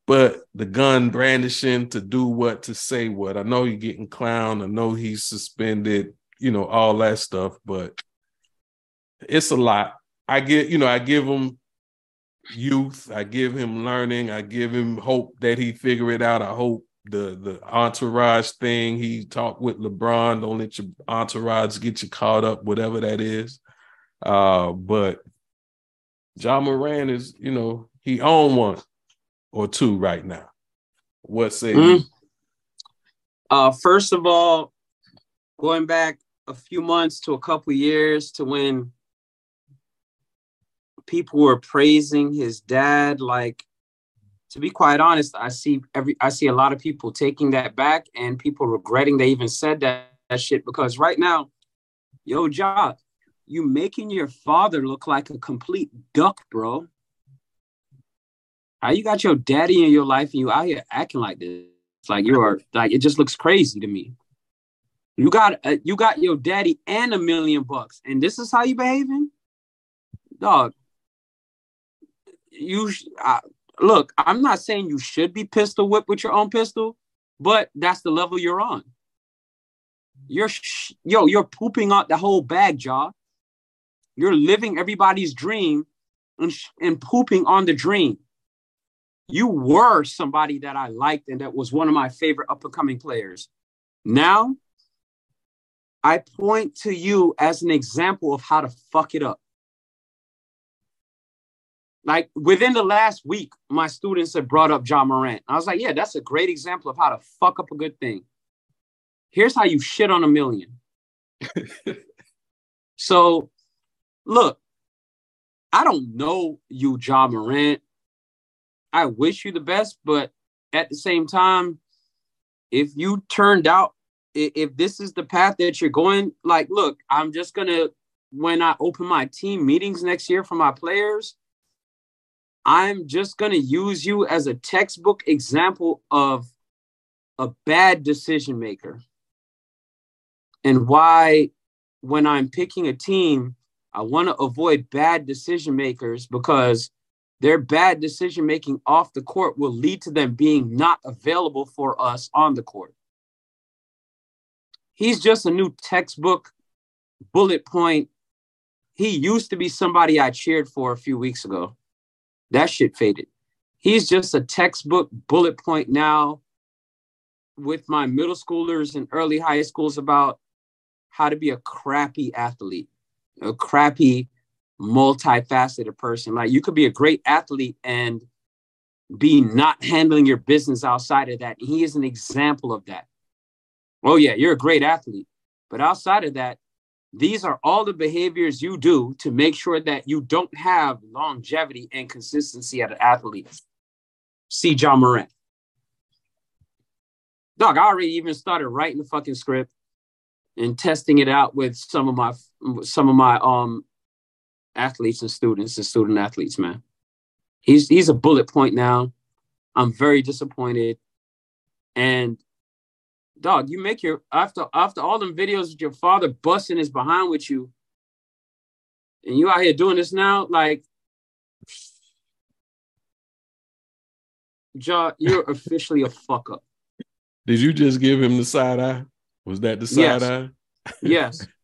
But the gun brandishing to do what, to say what. I know you're getting clown. I know he's suspended, you know, all that stuff, but it's a lot. I get, you know, I give him youth. I give him learning. I give him hope that he figure it out. I hope the the entourage thing he talked with LeBron. Don't let your entourage get you caught up, whatever that is. Uh, but Ja Morant is, you know, he own one or two right now. What say? Mm. Uh, first of all, going back a few months to a couple years to when people were praising his dad, like to be quite honest, I see every I see a lot of people taking that back and people regretting they even said that, that shit because right now, yo, job, you making your father look like a complete duck, bro. How you got your daddy in your life and you out here acting like this? Like you are like it just looks crazy to me. You got uh, you got your daddy and a million bucks, and this is how you behaving, dog. You sh- I, look. I'm not saying you should be pistol whipped with your own pistol, but that's the level you're on. You're sh- yo, you're pooping out the whole bag, Ja. You're living everybody's dream and, sh- and pooping on the dream you were somebody that I liked and that was one of my favorite up and coming players. Now, I point to you as an example of how to fuck it up. Like within the last week, my students have brought up Ja Morant. I was like, yeah, that's a great example of how to fuck up a good thing. Here's how you shit on a million. [LAUGHS] so, look, I don't know you, Ja Morant. I wish you the best, but at the same time, if you turned out if this is the path that you're going, like, look, I'm just gonna when I open my team meetings next year for my players, I'm just gonna use you as a textbook example of a bad decision maker and why when I'm picking a team, I want to avoid bad decision makers because their bad decision making off the court will lead to them being not available for us on the court. He's just a new textbook bullet point. He used to be somebody I cheered for a few weeks ago. That shit faded. He's just a textbook bullet point now with my middle schoolers and early high schools about how to be a crappy athlete, a crappy, multifaceted person. Like you could be a great athlete and be not handling your business outside of that. He is an example of that. Oh, yeah, you're a great athlete. But outside of that, these are all the behaviors you do to make sure that you don't have longevity and consistency as an athlete. See Ja Morant. Dog, I already even started writing the fucking script and testing it out with some of my some of my um athletes and students and student athletes, man. He's he's a bullet point now. I'm very disappointed. And dog, you make your after after all them videos with your father busting his behind with you, and you out here doing this now, like Ja, you're [LAUGHS] officially a fuck up. Did you just give him the side eye? Was that the side Yes. eye? Yes. [LAUGHS]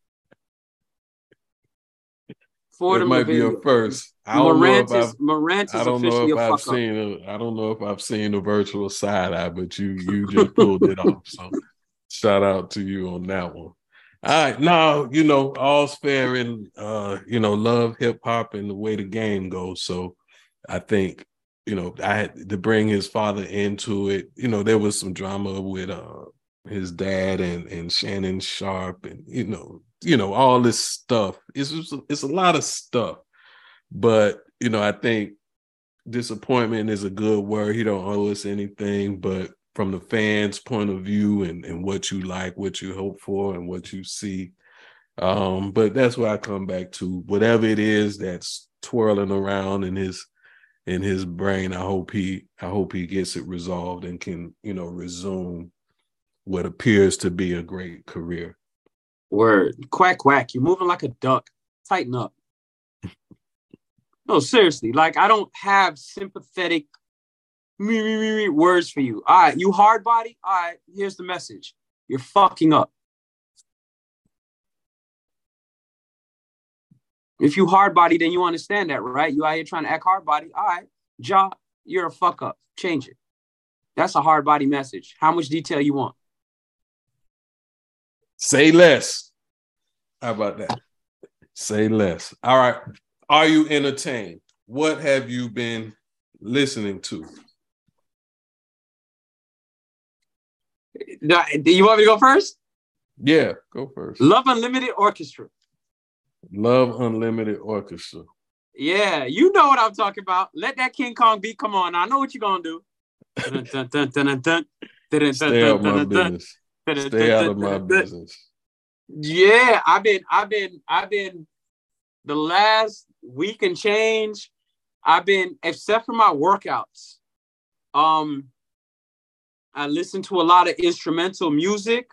It might be a first. I don't Morant know if I've, Morant I don't know if I've seen a, I don't know if I've seen a virtual side eye, but you you just pulled it off. So shout out to you on that one. All right, now you know all's fair in uh you know love hip hop and the way the game goes. So I think you know I had to bring his father into it. You know there was some drama with uh his dad and and Shannon Sharpe and you know you know all this stuff. It's it's a lot of stuff, but you know I think disappointment is a good word. He don't owe us anything, but from the fans' point of view and, and what you like, what you hope for, and what you see. Um, but that's where I come back to whatever it is that's twirling around in his in his brain. I hope he I hope he gets it resolved and can, you know, resume what appears to be a great career. Word. Quack quack. You're moving like a duck. Tighten up. no, seriously. Like I don't have sympathetic me, me, me, me words for you. All right, you hard body. All right, here's the message. You're fucking up. If you hard body, then you understand that, right? You out here trying to act hard body. All right, Ja, you're a fuck up. Change it. That's a hard body message. How much detail you want? Say less. How about that? Say less. All right. Are you entertained? What have you been listening to? Do you want me to go first? Yeah, go first. Love Unlimited Orchestra. Love Unlimited Orchestra. Yeah, you know what I'm talking about. Let that King Kong beat come on. I know what you're gonna do. Stay out my business. Stay out of my business. Yeah, I've been, I've been, I've been the last week and change. I've been, except for my workouts. Um, I listen to a lot of instrumental music.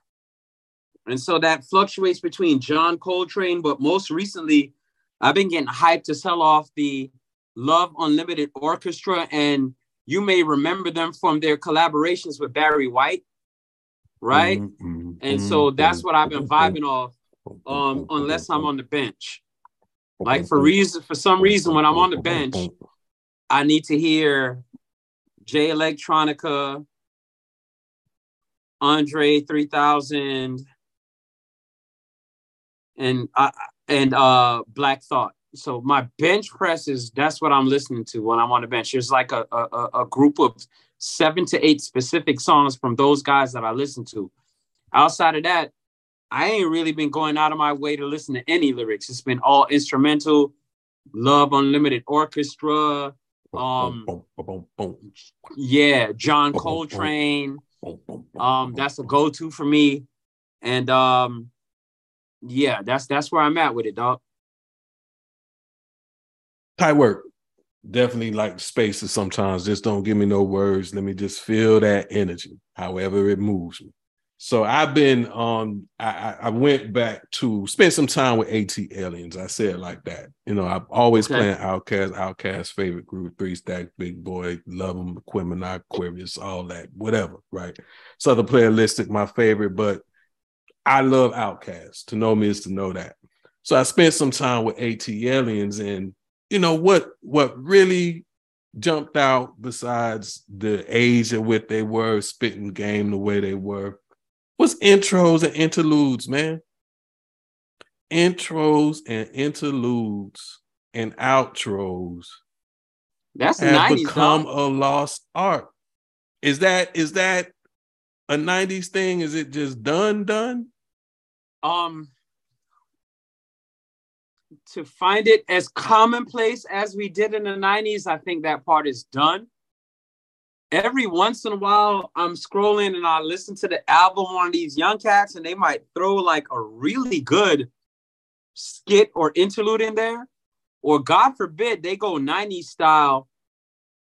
And so that fluctuates between John Coltrane, but most recently, I've been getting hyped to sell off the Love Unlimited Orchestra. And you may remember them from their collaborations with Barry White, right? Mhm, And so that's what I've been mhm, vibing off, um, unless I'm on the bench. Like for reason, for some reason, when I'm on the bench, I need to hear Jay Electronica, Andre 3000, and uh, and uh Black Thought. So my bench press is that's what I'm listening to when I'm on the bench. There's like a, a- a group of seven to eight specific songs from those guys that I listen to. Outside of that, I ain't really been going out of my way to listen to any lyrics. It's been all instrumental, Love Unlimited Orchestra, um, yeah, John Coltrane. Um, that's a go-to for me. And um, yeah, that's that's where I'm at with it, dog. Tight work. Definitely like spaces sometimes. Just don't give me no words. Let me just feel that energy, however it moves me. So I've been um I, I went back to spend some time with AT Aliens. I said like that. You know, I've always Okay. playing OutKast, OutKast favorite group, three stack, Big Boi, love them, Aquemini, Aquarius, all that, whatever, right? So Southern Playalistic, my favorite, but I love OutKast. To know me is to know that. So I spent some time with ATLiens, and you know what what really jumped out besides the age at which they were spitting game the way they were was intros and interludes, man. Intros and interludes and outros That's have 90s, become dog. a lost art. Is that is that a 90s thing? Is it just done done? Um, to find it as commonplace as we did in the 90s, I think that part is done. Every once in a while, I'm scrolling and I listen to the album on these young cats, and they might throw like a really good skit or interlude in there. Or God forbid, they go 90s style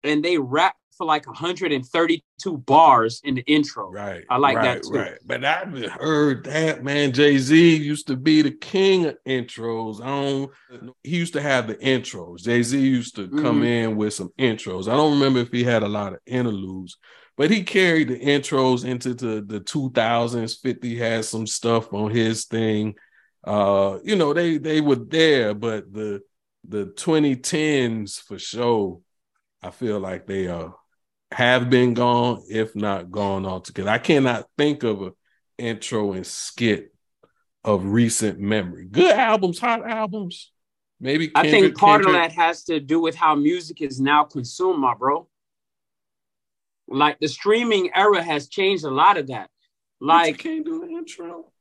and they rap for like 132 bars in the intro. Right. I like right, that too. Right. But I've heard that, man. Jay-Z used to be the king of intros. I don't he used to have the intros. Jay-Z used to come Mhm. in with some intros. I don't remember if he had a lot of interludes, but he carried the intros into the, the 2000s. 50 had some stuff on his thing. Uh, you know, they they were there, but the the 2010s for sure, I feel like they are have been gone, if not gone altogether. I cannot think of an intro and skit of recent memory. Good albums, hot albums. Maybe I think Kendrick- part of that has to do with how music is now consumed, my bro. Like the streaming era has changed a lot of that. You Like, can't do the intro.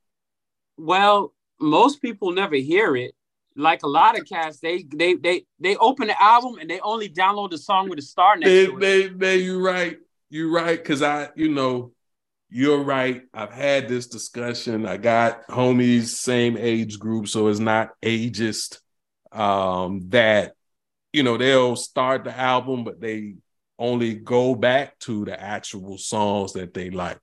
well, most people never hear it. Like a lot of cats, they they they they open the album and they only download the song with a star next They, to it. they, they, you right. You right. Cause I, you know, you're right. I've had this discussion. I got homies, same age group, so it's not ageist. Um, that you know, they'll start the album, but they only go back to the actual songs that they like.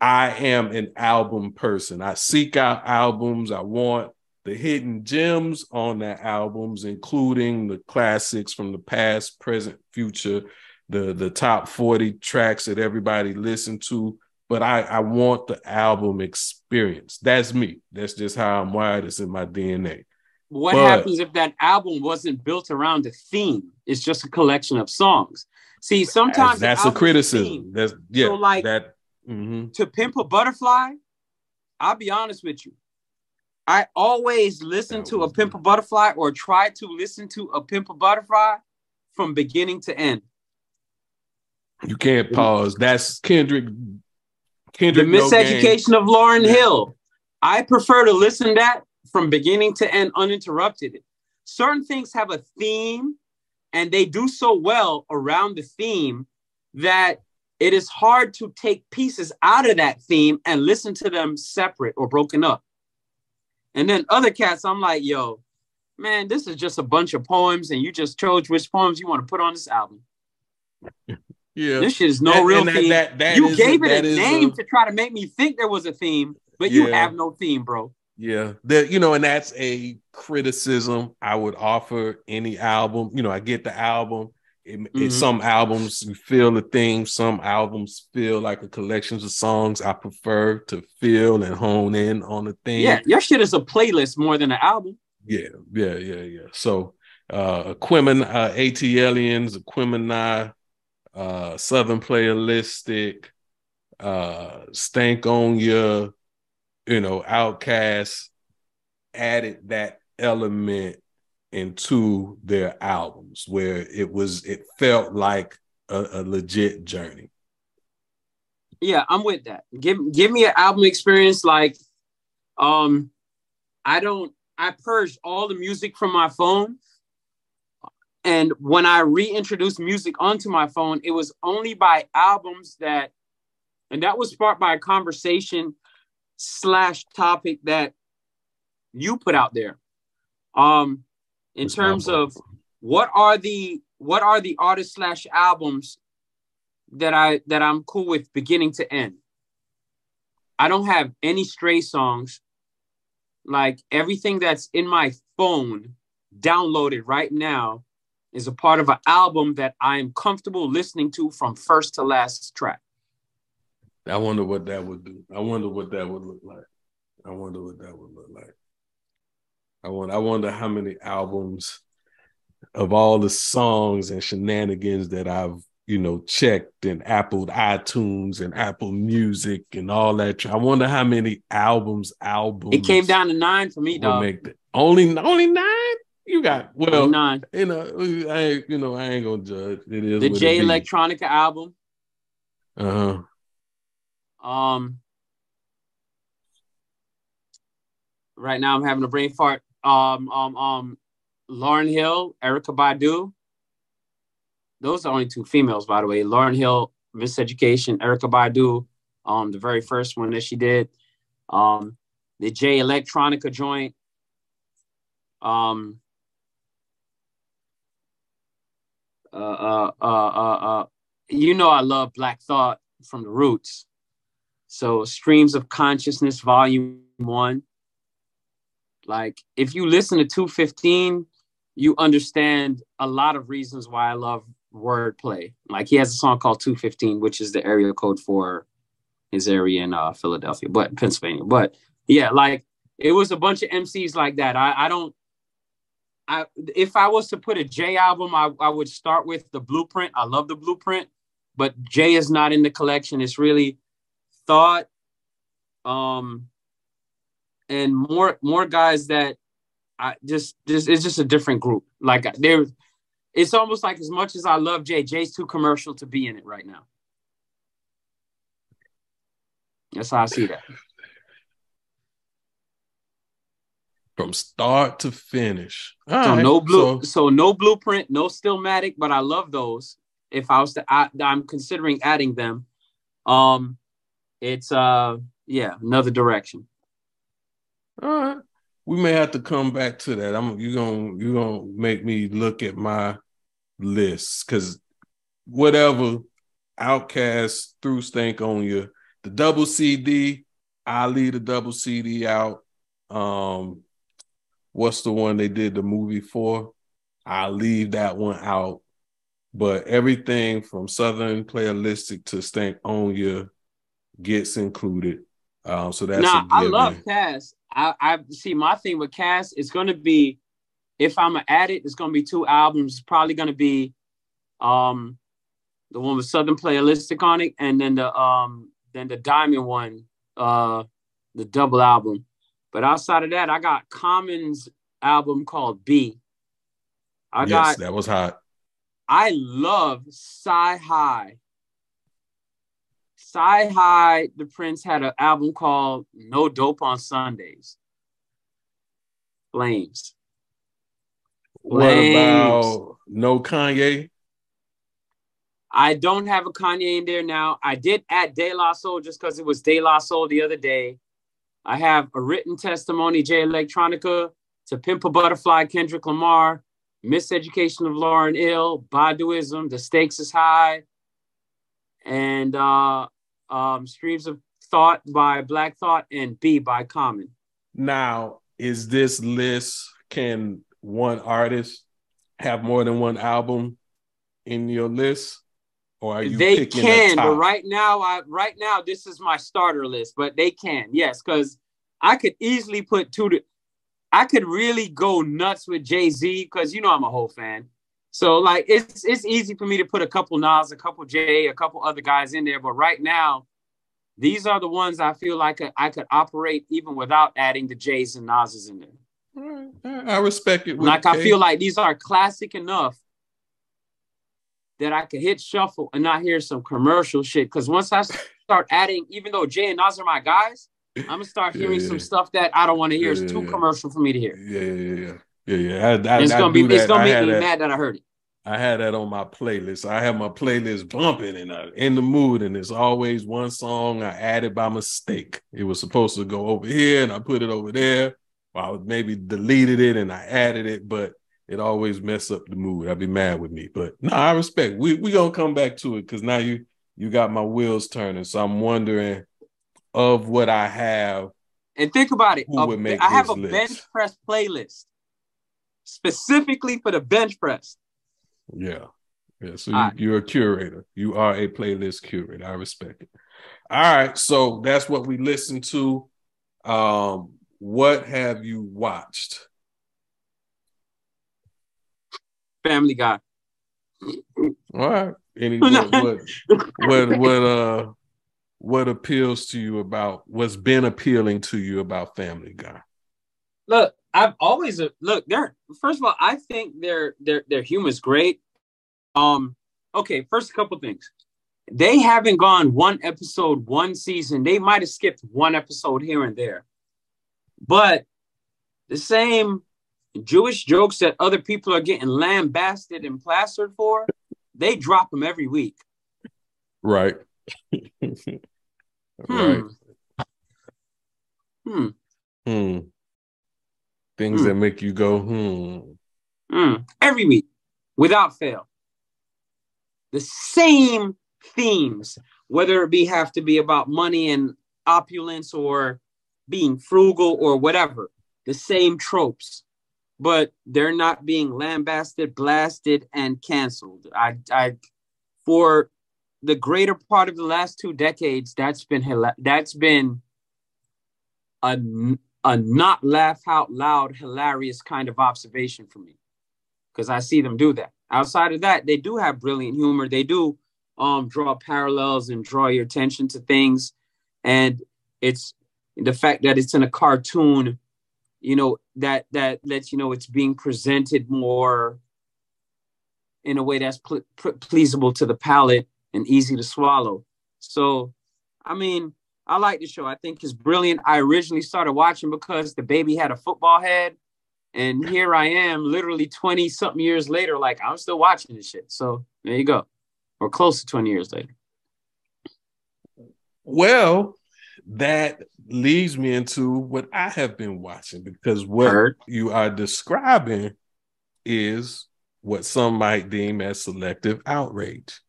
I am an album person. I seek out albums. I want the hidden gems on the albums, including the classics from the past, present, future, the the top 40 tracks that everybody listened to. But I, I want the album experience. That's me. That's just how I'm wired. It's in my DNA. what but- happens if that album wasn't built around a theme? It's just a collection of songs. See, sometimes that's, a criticism. That's yeah. So, like- that. mhm. to pimp a butterfly, I'll be honest with you. I always listen to a was pimp a butterfly or try to listen to a pimp a butterfly from beginning to end. You can't pause. That's Kendrick. The Kendrick. no miseducation of Lauryn. Hill. I prefer to listen to that from beginning to end uninterrupted. Certain things have a theme and they do so well around the theme that it is hard to take pieces out of that theme and listen to them separate or broken up. And then other cats, I'm like, yo, man, this is just a bunch of poems, and you just chose which poems you want to put on this album. Yeah. This shit is no And- real that- theme. that- that you is gave that it a name to try to make me think there was a theme, but you have no theme, bro. Yeah, that you know, and that's a criticism I would offer any album. You know, I get the album. It, Mhm. some albums you feel the theme. Some albums feel like a collection of songs. I prefer to feel and hone in on the theme. Yeah, your shit is a playlist more than an album. yeah, yeah, yeah, yeah. So, uh, Aquemin, uh, ATLiens, Aquemini, uh, Southern Playalistic, uh, Stankonia, you know, OutKast added that element into their albums where it was, it felt like a, a legit journey. Yeah, I'm with that. Give give me an album experience like um I don't I purged all the music from my phone. And when I reintroduced music onto my phone, it was only by albums that and that was sparked by a conversation slash topic that you put out there. Um, in terms of what are the what are the artists slash albums that I that I'm cool with beginning to end. I don't have any stray songs. Like everything that's in my phone downloaded right now is a part of an album that I am comfortable listening to from first to last track. I wonder what that would do. I wonder what that would look like. I wonder what that would look like. I wonder, I wonder how many albums of all the songs and shenanigans that I've, you know, checked in Apple iTunes and Apple Music and all that. I wonder how many albums, albums It came down to nine for me, dog. Only only nine? You got well, Only nine. you know, I ain't, you know, I ain't gonna judge. It is The Jay Electronica album. Uh-huh. Um, right now I'm having a brain fart. Um, um, um, Lauryn Hill, Erykah Badu. Those are only two females, by the way. Lauryn Hill, Miss Education, Erykah Badu, um, the very first one that she did. Um, the Jay Electronica joint. Um, uh, uh, uh, uh, uh, you know I love Black Thought from the Roots. So Streams of Consciousness, Volume One. Like, if you listen to 215, you understand a lot of reasons why I love wordplay. Like, he has a song called 215, which is the area code for his area in uh, Philadelphia, but Pennsylvania. But yeah, like, it was a bunch of MCs like that. I, I don't. I, if I was to put a J album, I, I would start with the Blueprint. I love the Blueprint, but J is not in the collection. It's really thought um and more more guys that i just just it's just a different group. Like there it's almost like as much as i love jay jay's too commercial to be in it right now. That's how i see that. From start to finish. All so right, no blue so- so, no blueprint no stillmatic but i love those. If i was to add, i'm considering adding them. Um it's uh yeah another direction All right. We may have to come back to that. I'm you gonna you gonna make me look at my list because whatever OutKast through Stankonia, the double CD, I leave the double CD out. Um, what's the one they did the movie for? I leave that one out. But everything from Southern Playalistic to Stankonia gets included. Um, so that's nah, I love Cass. I, I see my thing with Cass is gonna be if I'm gonna add it, it's gonna be two albums. It's probably gonna be um the one with Southern Playalistic on it, and then the um then the Diamond one, uh the double album. But outside of that, I got Common's album called B. I yes, got that was hot. I love Sci High. Sci High, the Prince had an album called No Dope on Sundays. Flames. What about no Kanye? I don't have a Kanye in there now. I did add De La Soul just because it was De La Soul the other day. I have a written testimony, Jay Electronica, to Pimp a Butterfly, Kendrick Lamar, Miseducation of Lauryn Hill, Baduizm, The Stakes is High, and uh, um, Streams of Thought by Black Thought, and B by Common. Now, is this list can one artist have more than one album in your list? Or are you they can, but right now, I right now this is my starter list. But they can, yes, because I could easily put two to. I could really go nuts with Jay Z because you know I'm a whole fan. So like it's it's easy for me to put a couple Nas, a couple Jay, a couple other guys in there. But right now, these are the ones I feel like I, I could operate even without adding the Jays and Nas's in there. All right, all right, I respect it. Like I feel like these are classic enough that I could hit shuffle and not hear some commercial shit. Because once I start adding, even though Jay and Nas are my guys, I'm gonna start hearing yeah. some stuff that I don't want to hear. Yeah, it's too yeah. commercial for me to hear. Yeah, yeah, yeah, yeah, yeah. I, I, it's I gonna do be it's gonna I make me that. mad that I heard it. I had that on my playlist. I have my playlist bumping and I'm in the mood, and it's always one song I added by mistake. It was supposed to go over here, and I put it over there. I maybe deleted it and I added it, but it always mess up the mood. I'd be mad with me. But no, I respect. We we gonna come back to it because now you you got my wheels turning. So I'm wondering of what I have. And think about it. Who a- would make I have a list? bench press playlist specifically for the bench press. Yeah. Yeah. So right. you, you're a curator. You are a playlist curator. I respect it. All right. So that's what we listened to. Um, what have you watched? Family Guy. All right. Any [LAUGHS] what what what what uh what appeals to you about what's been appealing to you about Family Guy? Look, I've always uh, look. They're first of all, I think their their their humor's great. Um, okay, first couple things. They haven't gone one episode, one season. They might have skipped one episode here and there, but the same Jewish jokes that other people are getting lambasted and plastered for, they drop them every week. Right. [LAUGHS] right. Hmm. Hmm. Things Hmm. that make you go, hmm. Mm, every week, without fail. The same themes, whether it be have to be about money and opulence or being frugal or whatever, the same tropes, but they're not being lambasted, blasted, and canceled. I, I, for the greater part of the last two decades, that's been that's been a a not laugh out loud, hilarious kind of observation for me because I see them do that. Outside of that, they do have brilliant humor. They do um, draw parallels and draw your attention to things. And it's the fact that it's in a cartoon, you know, that that lets you know it's being presented more in a way that's pl- pl- pleasable to the palate and easy to swallow. So, I mean, I like the show. I think it's brilliant. I originally started watching because the baby had a football head. And here I am, literally 20 something years later, like I'm still watching this shit. So there you go. Or close to 20 years later. Well, that leads me into what I have been watching because what Heard. you are describing is what some might deem as selective outrage,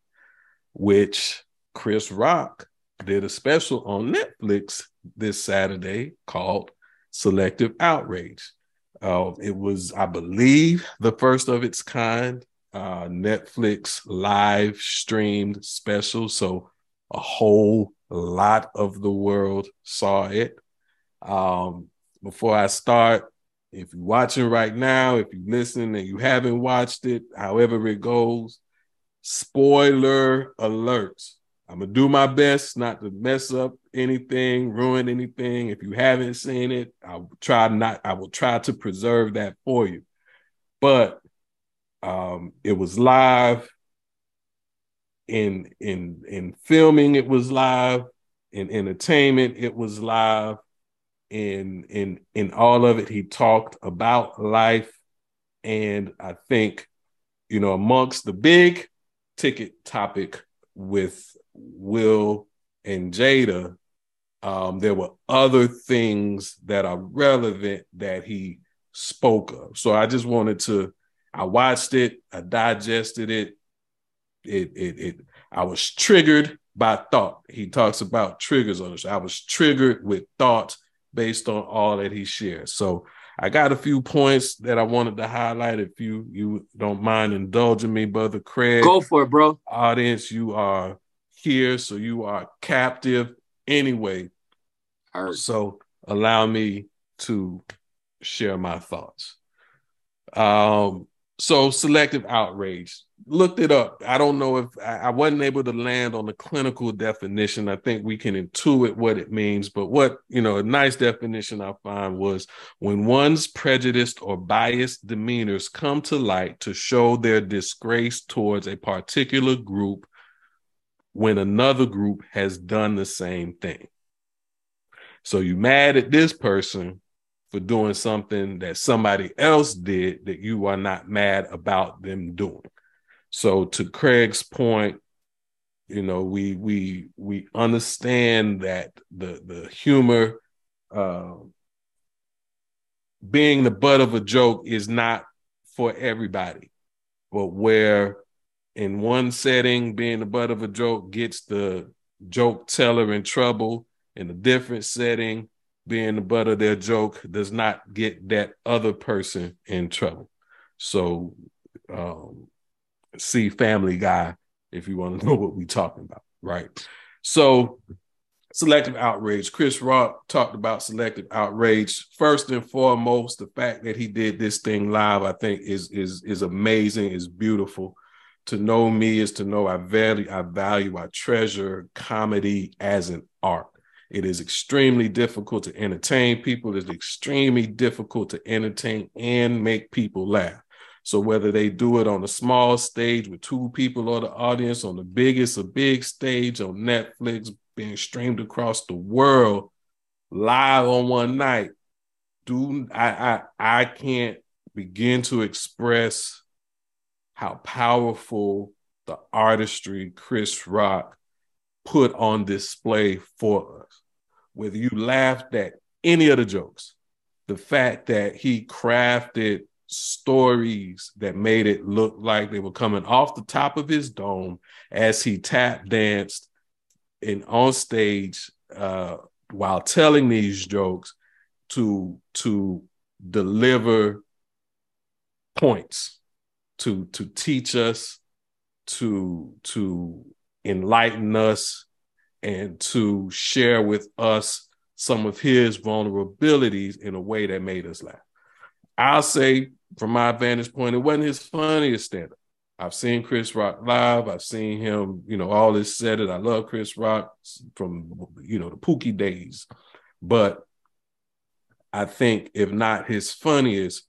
which Chris Rock did a special on Netflix this Saturday called Selective Outrage. Uh, it was, I believe, the first of its kind uh, Netflix live streamed special. So a whole lot of the world saw it. Um, before I start, if you're watching right now, if you're listening and you haven't watched it, however it goes, spoiler alert. I'm gonna do my best not to mess up anything, ruin anything. If you haven't seen it, I'll try not, I will try to preserve that for you. But um, it was live in in in filming, it was live in entertainment, it was live in in in all of it. He talked about life, and I think you know amongst the big ticket topic with Will and Jada, um, there were other things that are relevant that he spoke of. So I just wanted to. I watched it. I digested it. It it it. I was triggered by thought. He talks about triggers on show. I was triggered with thoughts based on all that he shared. So I got a few points that I wanted to highlight. If you you don't mind indulging me, brother Craig Go for it, bro. audience, you are here, so you are captive anyway. Heard. So allow me to share my thoughts. Um, so selective outrage. Looked it up. I don't know if I, I wasn't able to land on the clinical definition. I think we can intuit what it means, but what you know, a nice definition I find was when one's prejudiced or biased demeanors come to light to show their disgrace towards a particular group when another group has done the same thing. So you mad at this person for doing something that somebody else did that you are not mad about them doing. So to Craig's point, you know, we we we understand that the the humor uh, being the butt of a joke is not for everybody, but where in one setting being the butt of a joke gets the joke teller in trouble, in a different setting being the butt of their joke does not get that other person in trouble. So um, see Family Guy if you want to [LAUGHS] know what we're talking about, right? So selective outrage. Chris Rock talked about selective outrage. First and foremost, the fact that he did this thing live, I think, is is is amazing, is beautiful. To know me is to know I value, I value, I treasure comedy as an art. It is extremely difficult to entertain people. It is extremely difficult to entertain and make people laugh. So whether they do it on a small stage with two people or the audience, on the biggest, a big stage on Netflix, being streamed across the world, live on one night, do I I I can't begin to express how powerful the artistry Chris Rock put on display for us. Whether you laughed at any of the jokes, the fact that he crafted stories that made it look like they were coming off the top of his dome as he tap danced and on stage uh, while telling these jokes to to deliver points to to teach us to to enlighten us and to share with us some of his vulnerabilities in a way that made us laugh. I'll say from my vantage point, it wasn't his funniest stand up. I've seen Chris Rock live. I've seen him, you know, all this said it. I love Chris Rock from, you know, the Pookie days. But I think if not his funniest,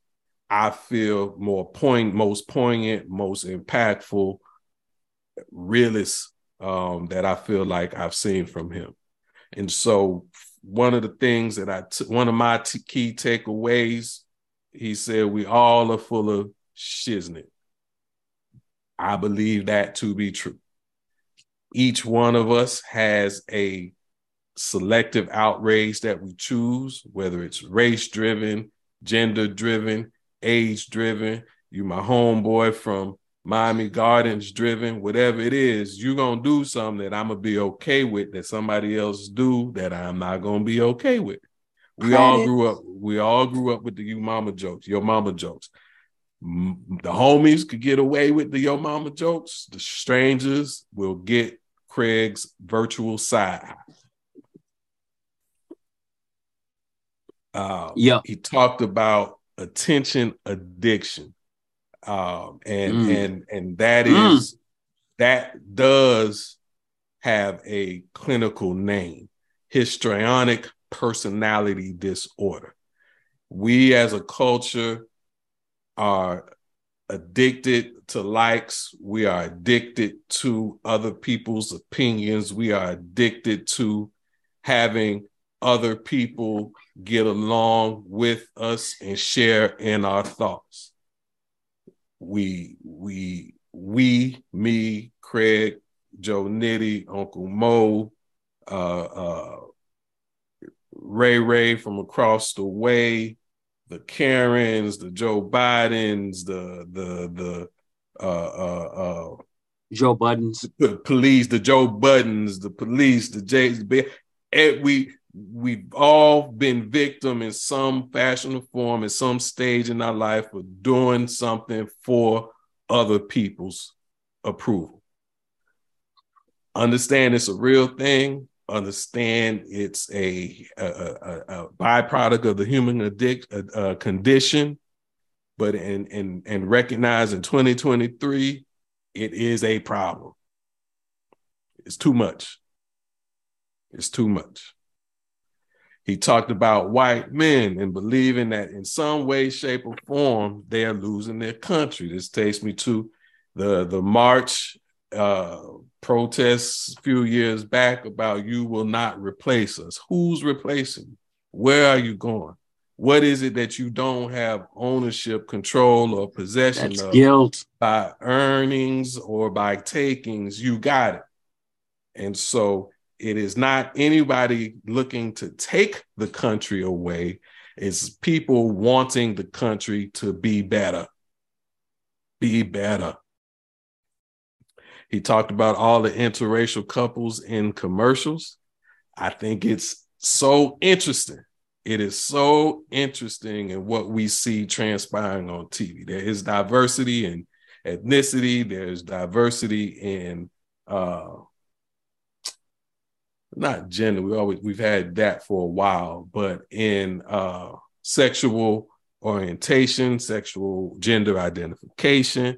I feel more point, most poignant, most impactful, realist um, that I feel like I've seen from him. And so, one of the things that I, t- one of my t- key takeaways, he said, we all are full of shiznit. I believe that to be true. Each one of us has a selective outrage that we choose, whether it's race driven, gender driven, age driven. You, my homeboy from Miami Gardens driven, whatever it is, you're gonna do something that I'm gonna be okay with that somebody else do that I'm not gonna be okay with. We all grew up, we all grew up with the you mama jokes, your mama jokes. The homies could get away with the your mama jokes. The strangers will get Craig's virtual side. Uh, Yeah. he talked about attention addiction um and Mm. and and that Mm. is that does have a clinical name histrionic personality disorder we as a culture are addicted to likes we are addicted to other people's opinions we are addicted to having other people get along with us and share in our thoughts we we we me craig joe nitty uncle mo uh uh ray ray from across the way the karens the joe bidens the the the uh uh uh Joe Buttons. the police, the Joe Buttons, the police, the Jays, and we we've all been victim in some fashion or form at some stage in our life of doing something for other people's approval. Understand it's a real thing. Understand it's a, a, a, a byproduct of the human addict uh, uh, condition, but and and and recognize in 2023 it is a problem. It's too much. It's too much. He talked about white men and believing that in some way, shape, or form they are losing their country. This takes me to the the march uh, protests a few years back about you will not replace us. Who's replacing? you? Where are you going? What is it that you don't have ownership, control, or possession That's of guilt. by earnings or by takings? You got it. And so it is not anybody looking to take the country away. It's people wanting the country to be better. Be better. He talked about all the interracial couples in commercials. I think it's so interesting. It is so interesting in what we see transpiring on TV. There is diversity in ethnicity, there's diversity in uh not gender, we always we've had that for a while, but in uh sexual orientation, sexual gender identification,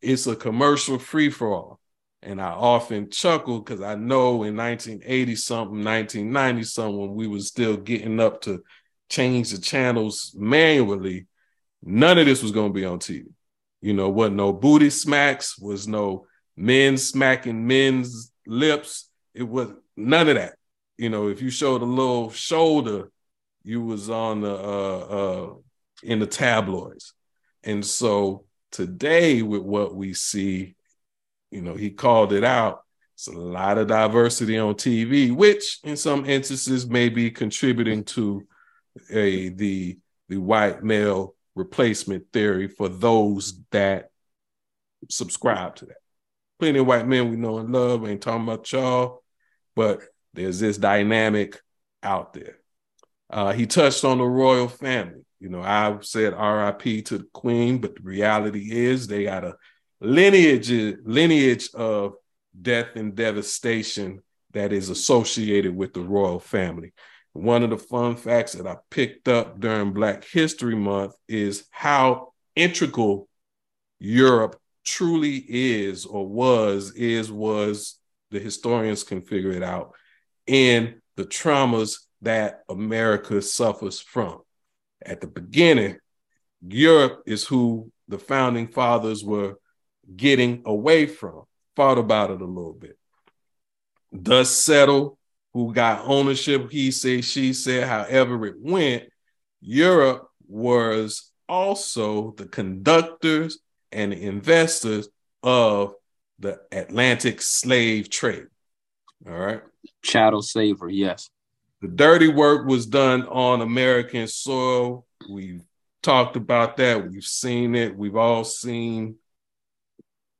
it's a commercial free for all. And I often chuckle because I know in 1980 something, 1990 something, when we was still getting up to change the channels manually, none of this was going to be on TV. You know, what no booty smacks, was no men smacking men's lips. It was none of that. You know, if you showed a little shoulder, you was on the uh uh in the tabloids. And so today with what we see you know, he called it out. It's a lot of diversity on TV, which in some instances may be contributing to a the the white male replacement theory for those that subscribe to that. Plenty of white men we know and love, ain't talking about y'all, but there's this dynamic out there. Uh, he touched on the royal family. You know, I've said RIP to the queen, but the reality is they got a lineage lineage of death and devastation that is associated with the royal family. One of the fun facts that I picked up during Black History Month is how integral Europe truly is or was is was the historians can figure it out in the traumas that America suffers from. At the beginning, Europe is who the founding fathers were getting away from. Thought about it a little bit. Does settle who got ownership, he said, she said, however it went, Europe was also the conductors and the investors of the Atlantic slave trade. All right. Chattel slavery, yes. The dirty work was done on American soil. We've talked about that. We've seen it. We've all seen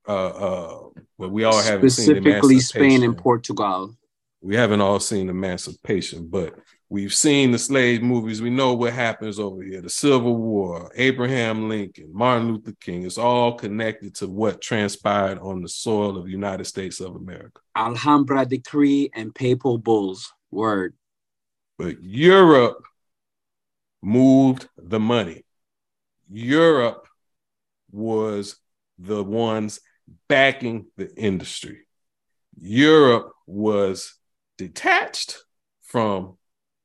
uh uh well we all haven't seen Specifically Spain and Portugal. we haven't all seen emancipation but we've seen the slave movies. We know what happens over here. The civil war abraham lincoln martin luther king it's all connected to what transpired on the soil of the united states of america. Alhambra decree and papal bulls. Word. but europe moved the money. Europe was the ones backing the industry. Europe was detached from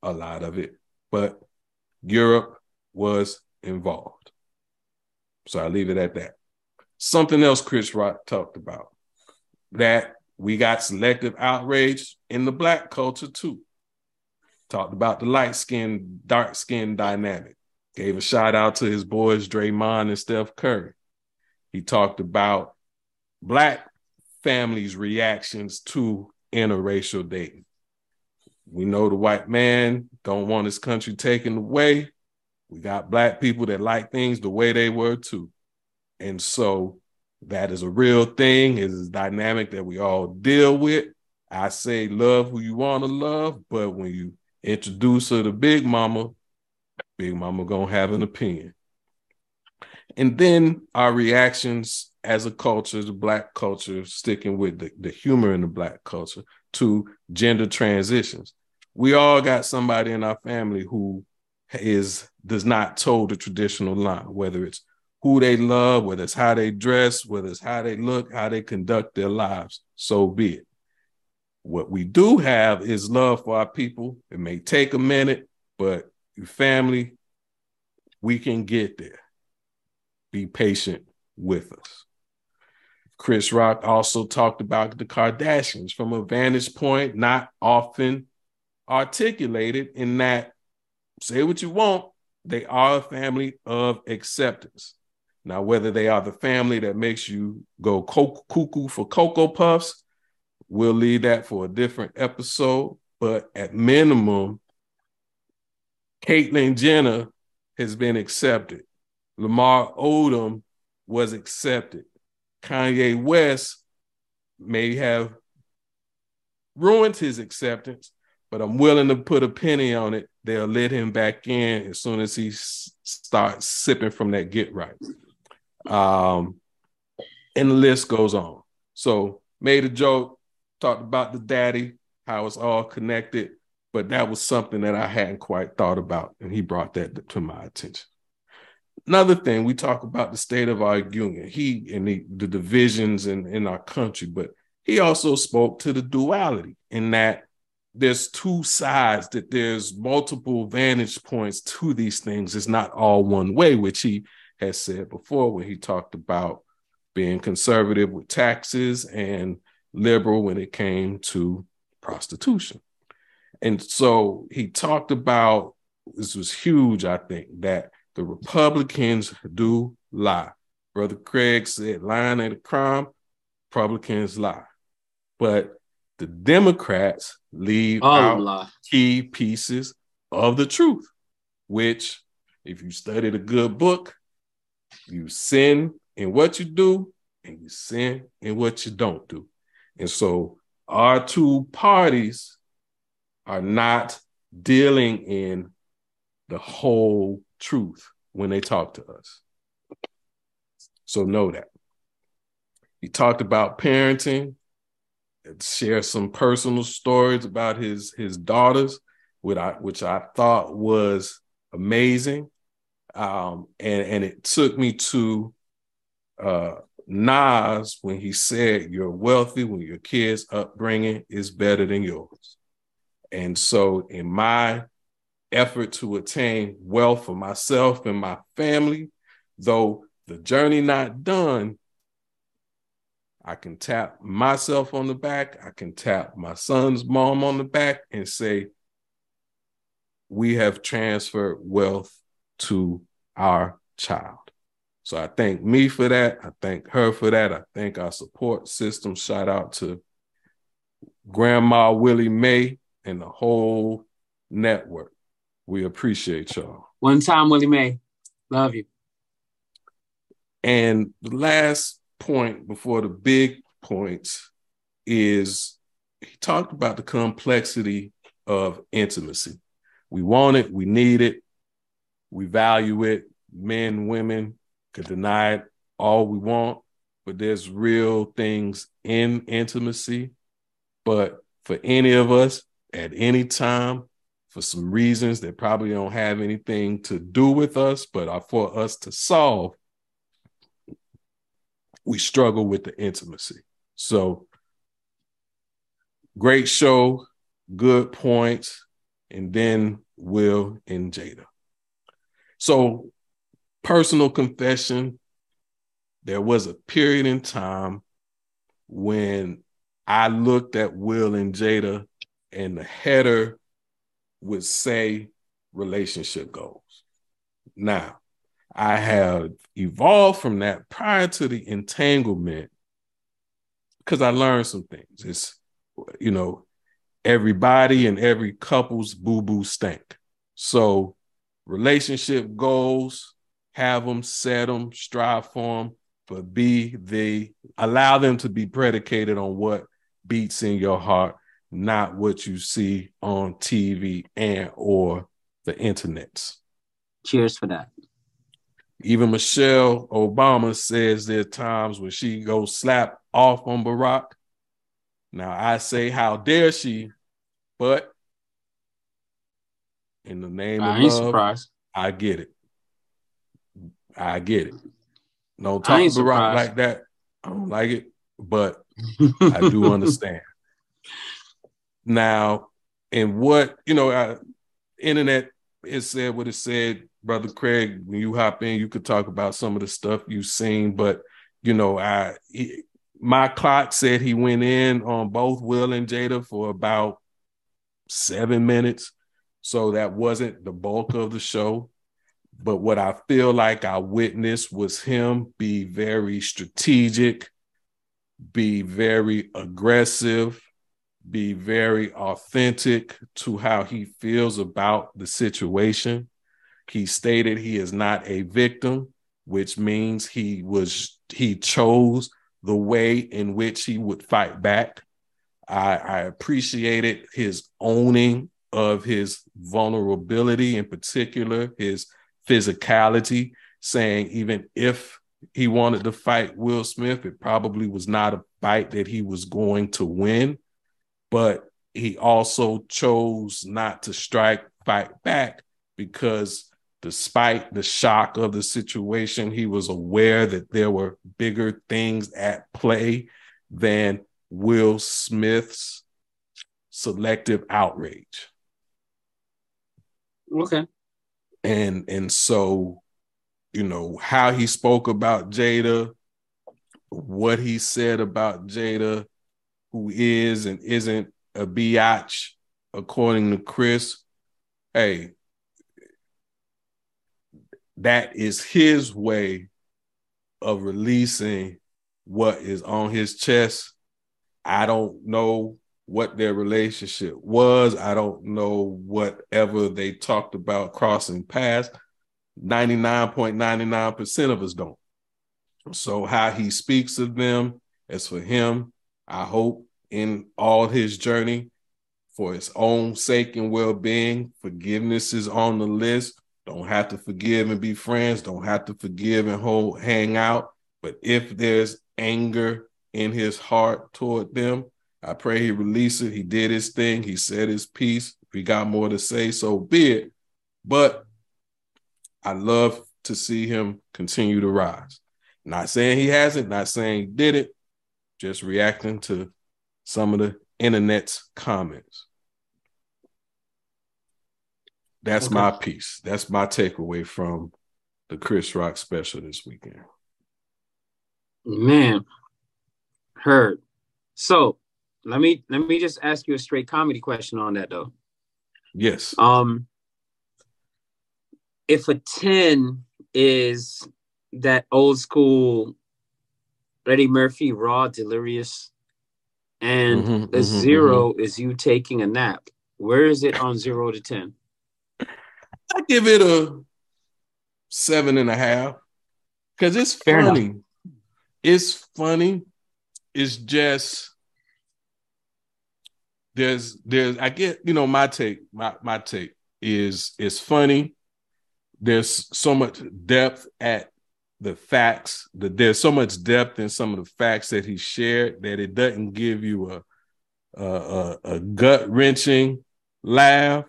a lot of it, but Europe was involved. So I leave it at that. Something else Chris Rock talked about that we got selective outrage in the black culture too. Talked about the light skin, dark skin dynamic. Gave a shout out to his boys Draymond and Steph Curry. He talked about black families' reactions to interracial dating. We know the white man don't want his country taken away. We got black people that like things the way they were too. And so that is a real thing. It is a dynamic that we all deal with. I say love who you want to love, but when you introduce her to Big Mama, Big Mama gonna have an opinion. And then our reactions as a culture, the black culture, sticking with the, the humor in the black culture to gender transitions. We all got somebody in our family who is does not toe the traditional line, whether it's who they love, whether it's how they dress, whether it's how they look, how they conduct their lives, so be it. What we do have is love for our people. It may take a minute, but your family, we can get there. Be patient with us. Chris Rock also talked about the Kardashians from a vantage point not often articulated in that say what you want, they are a family of acceptance. Now, whether they are the family that makes you go cuckoo for Cocoa Puffs, we'll leave that for a different episode. But at minimum, Caitlyn Jenner has been accepted. Lamar Odom was accepted. Kanye West may have ruined his acceptance, but I'm willing to put a penny on it. They'll let him back in as soon as he s- starts sipping from that get right. Um, and the list goes on. So made a joke, talked about the daddy, how it's all connected, but that was something that I hadn't quite thought about, and he brought that to my attention. Another thing, we talk about the state of our union, he and the, the divisions in, in our country, but he also spoke to the duality in that there's two sides, that there's multiple vantage points to these things. It's not all one way, which he has said before when he talked about being conservative with taxes and liberal when it came to prostitution. And so he talked about this was huge, I think, that the Republicans do lie. Brother Craig said, lying ain't a crime, Republicans lie. But the Democrats leave Oh, out la. key pieces of the truth, which, if you study a good book, you sin in what you do and you sin in what you don't do. And so our two parties are not dealing in the whole truth when they talk to us. So know that. He talked about parenting, share some personal stories about his his daughters, which I which I thought was amazing. Um, and and it took me to uh Nas when he said you're wealthy when your kids upbringing is better than yours. And so in my effort to attain wealth for myself and my family, though the journey not done, I can tap myself on the back, I can tap my son's mom on the back and say, we have transferred wealth to our child. So I thank me for that. I thank her for that. I thank our support system. Shout out to Grandma Willie Mae and the whole network. We appreciate y'all. One time, Willie Mae. Love you. And the last point before the big points is he talked about the complexity of intimacy. We want it, we need it, we value it. Men, women could deny it all we want, but there's real things in intimacy. But for any of us at any time, for some reasons that probably don't have anything to do with us, but are for us to solve, we struggle with the intimacy. So, great show, good points, and then Will and Jada. So, personal confession there was a period in time when I looked at Will and Jada, and the header would say relationship goals. Now, I have evolved from that prior to the entanglement because I learned some things. It's, you know, everybody and every couple's boo boo stank. So, relationship goals, have them, set them, strive for them, but be the allow them to be predicated on what beats in your heart, not what you see on TV and or the internets. Cheers for that. Even Michelle Obama says there are times when she goes slap off on Barack. Now I say, how dare she? But in the name I of love, surprised. I get it. I get it. Don't talk Barack surprised. like that. I don't like it, but [LAUGHS] I do understand. Now, and what you know, I, internet it said what it said, brother Craig. When you hop in, you could talk about some of the stuff you've seen, but you know, I my clock said he went in on both Will and Jada for about seven minutes, so that wasn't the bulk of the show. But what I feel like I witnessed was him be very strategic, be very aggressive, be very authentic to how he feels about the situation. He stated he is not a victim, which means he was he chose the way in which he would fight back. I, I appreciated his owning of his vulnerability, in particular, his physicality, saying even if he wanted to fight Will Smith, it probably was not a fight that he was going to win. But he also chose not to strike, fight back because despite the shock of the situation, he was aware that there were bigger things at play than Will Smith's selective outrage. Okay. And and so, you know, how he spoke about Jada, what he said about Jada, who is and isn't a biatch, according to Chris. Hey, that is his way of releasing what is on his chest. I don't know what their relationship was. I don't know whatever they talked about crossing paths. 99.99% of us don't. So, how he speaks of them is for him, I hope, in all his journey, for his own sake and well being. Forgiveness is on the list. Don't have to forgive and be friends. Don't have to forgive and hold, hang out. But if there's anger in his heart toward them, I pray he release it. He did his thing. He said his piece. If he got more to say, so be it. But I love to see him continue to rise. Not saying he hasn't, not saying he did it, just reacting to some of the internet's comments. That's Okay. my piece. That's my takeaway from the Chris Rock special this weekend. Man, heard. So let me let me just ask you a straight comedy question on that though. Yes. Um, if a 10 is that old school Eddie Murphy raw delirious, and Mhm, the mhm, zero is you taking a nap, where is it on zero to 10? I give it a seven and a half because it's Fair enough. funny. It's funny. It's just there's there's I get you know my take my my take is it's funny. There's so much depth at the facts. That there's so much depth in some of the facts that he shared that it doesn't give you a a, a, gut wrenching laugh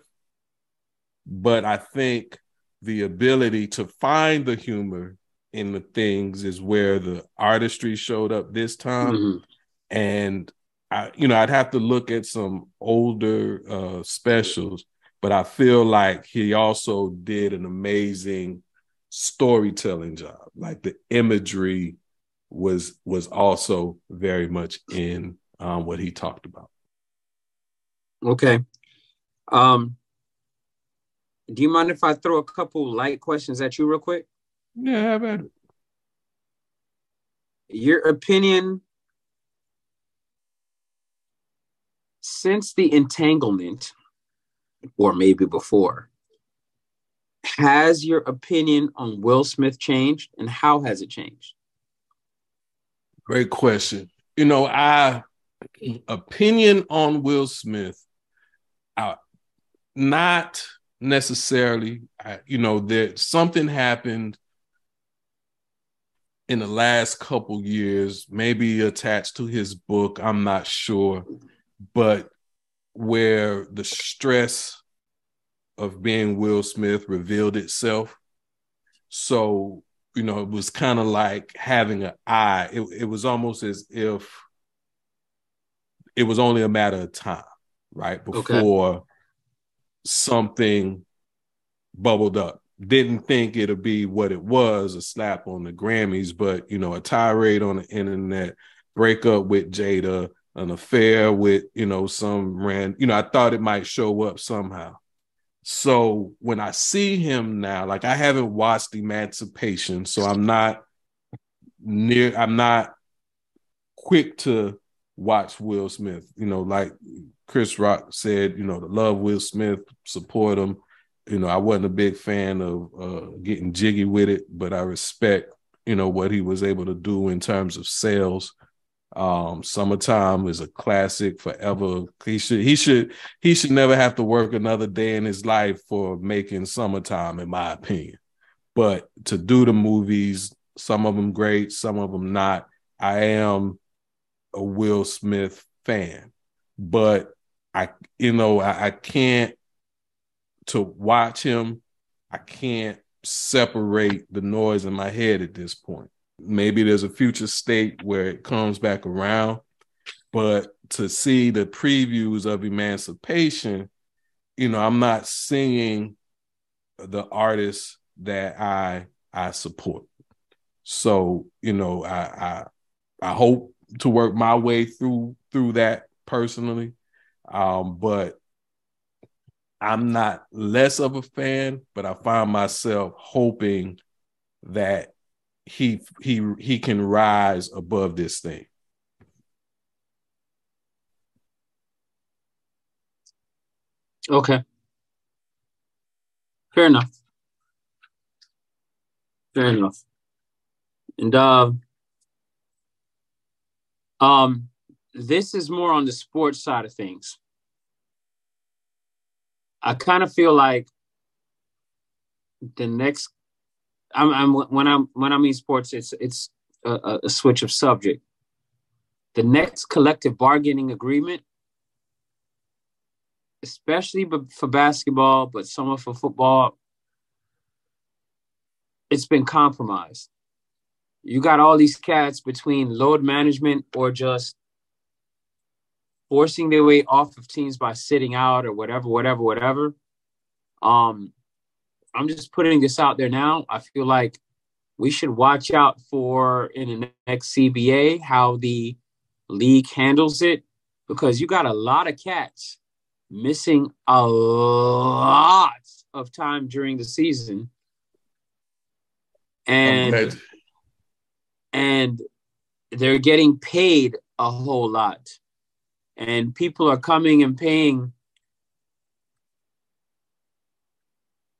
but I think the ability to find the humor in the things is where the artistry showed up this time. Mhm. And I, you know, I'd have to look at some older uh specials, but I feel like he also did an amazing storytelling job. Like the imagery was was also very much in um, what he talked about. Okay. Um, do you mind if I throw a couple light questions at you real quick? Yeah, how about it? Your opinion since the entanglement, or maybe before, has your opinion on Will Smith changed and how has it changed? Great question. You know, I opinion on Will Smith, uh, not necessarily. I, you know, that something happened in the last couple years, maybe attached to his book. I'm not sure, but where the stress of being Will Smith revealed itself. So you know, it was kind of like having an eye. It, it was almost as if it was only a matter of time, right? Okay. Before something bubbled up. Didn't think it'd be what it was, a slap on the Grammys, but you know, a tirade on the internet, breakup with Jada, an affair with, you know, some ran, you know, I thought it might show up somehow. So when I see him now, like I haven't watched Emancipation, so I'm not near, I'm not quick to watch Will Smith. You know, like Chris Rock said, you know, to love Will Smith, support him. You know, I wasn't a big fan of uh, getting jiggy with it, but I respect, you know, what he was able to do in terms of sales. Um, Summertime is a classic forever. He should, he should, he should never have to work another day in his life for making Summertime, in my opinion. But to do the movies, some of them great, some of them not. I am a Will Smith fan, but I, you know, I, I can't to watch him. I can't separate the noise in my head at this point. Maybe there's a future state where it comes back around, but to see the previews of Emancipation, you know, I'm not seeing the artists that I I support. So, you know, I I I hope to work my way through through that personally. Um, but I'm not less of a fan, but I find myself hoping that he he he can rise above this thing. Okay. Fair enough. Fair enough. And uh, um, this is more on the sports side of things. I kind of feel like the next, I'm, I'm when I'm when I mean sports, it's it's a, a- switch of subject. The next collective bargaining agreement especially for basketball, but somewhat for football, it's been compromised. You got all these cats between load management or just forcing their way off of teams by sitting out or whatever, whatever, whatever. Um, I'm just putting this out there now. I feel like we should watch out for in the next CBA how the league handles it because you got a lot of cats missing a lot of time during the season. And and they're getting paid a whole lot. And people are coming and paying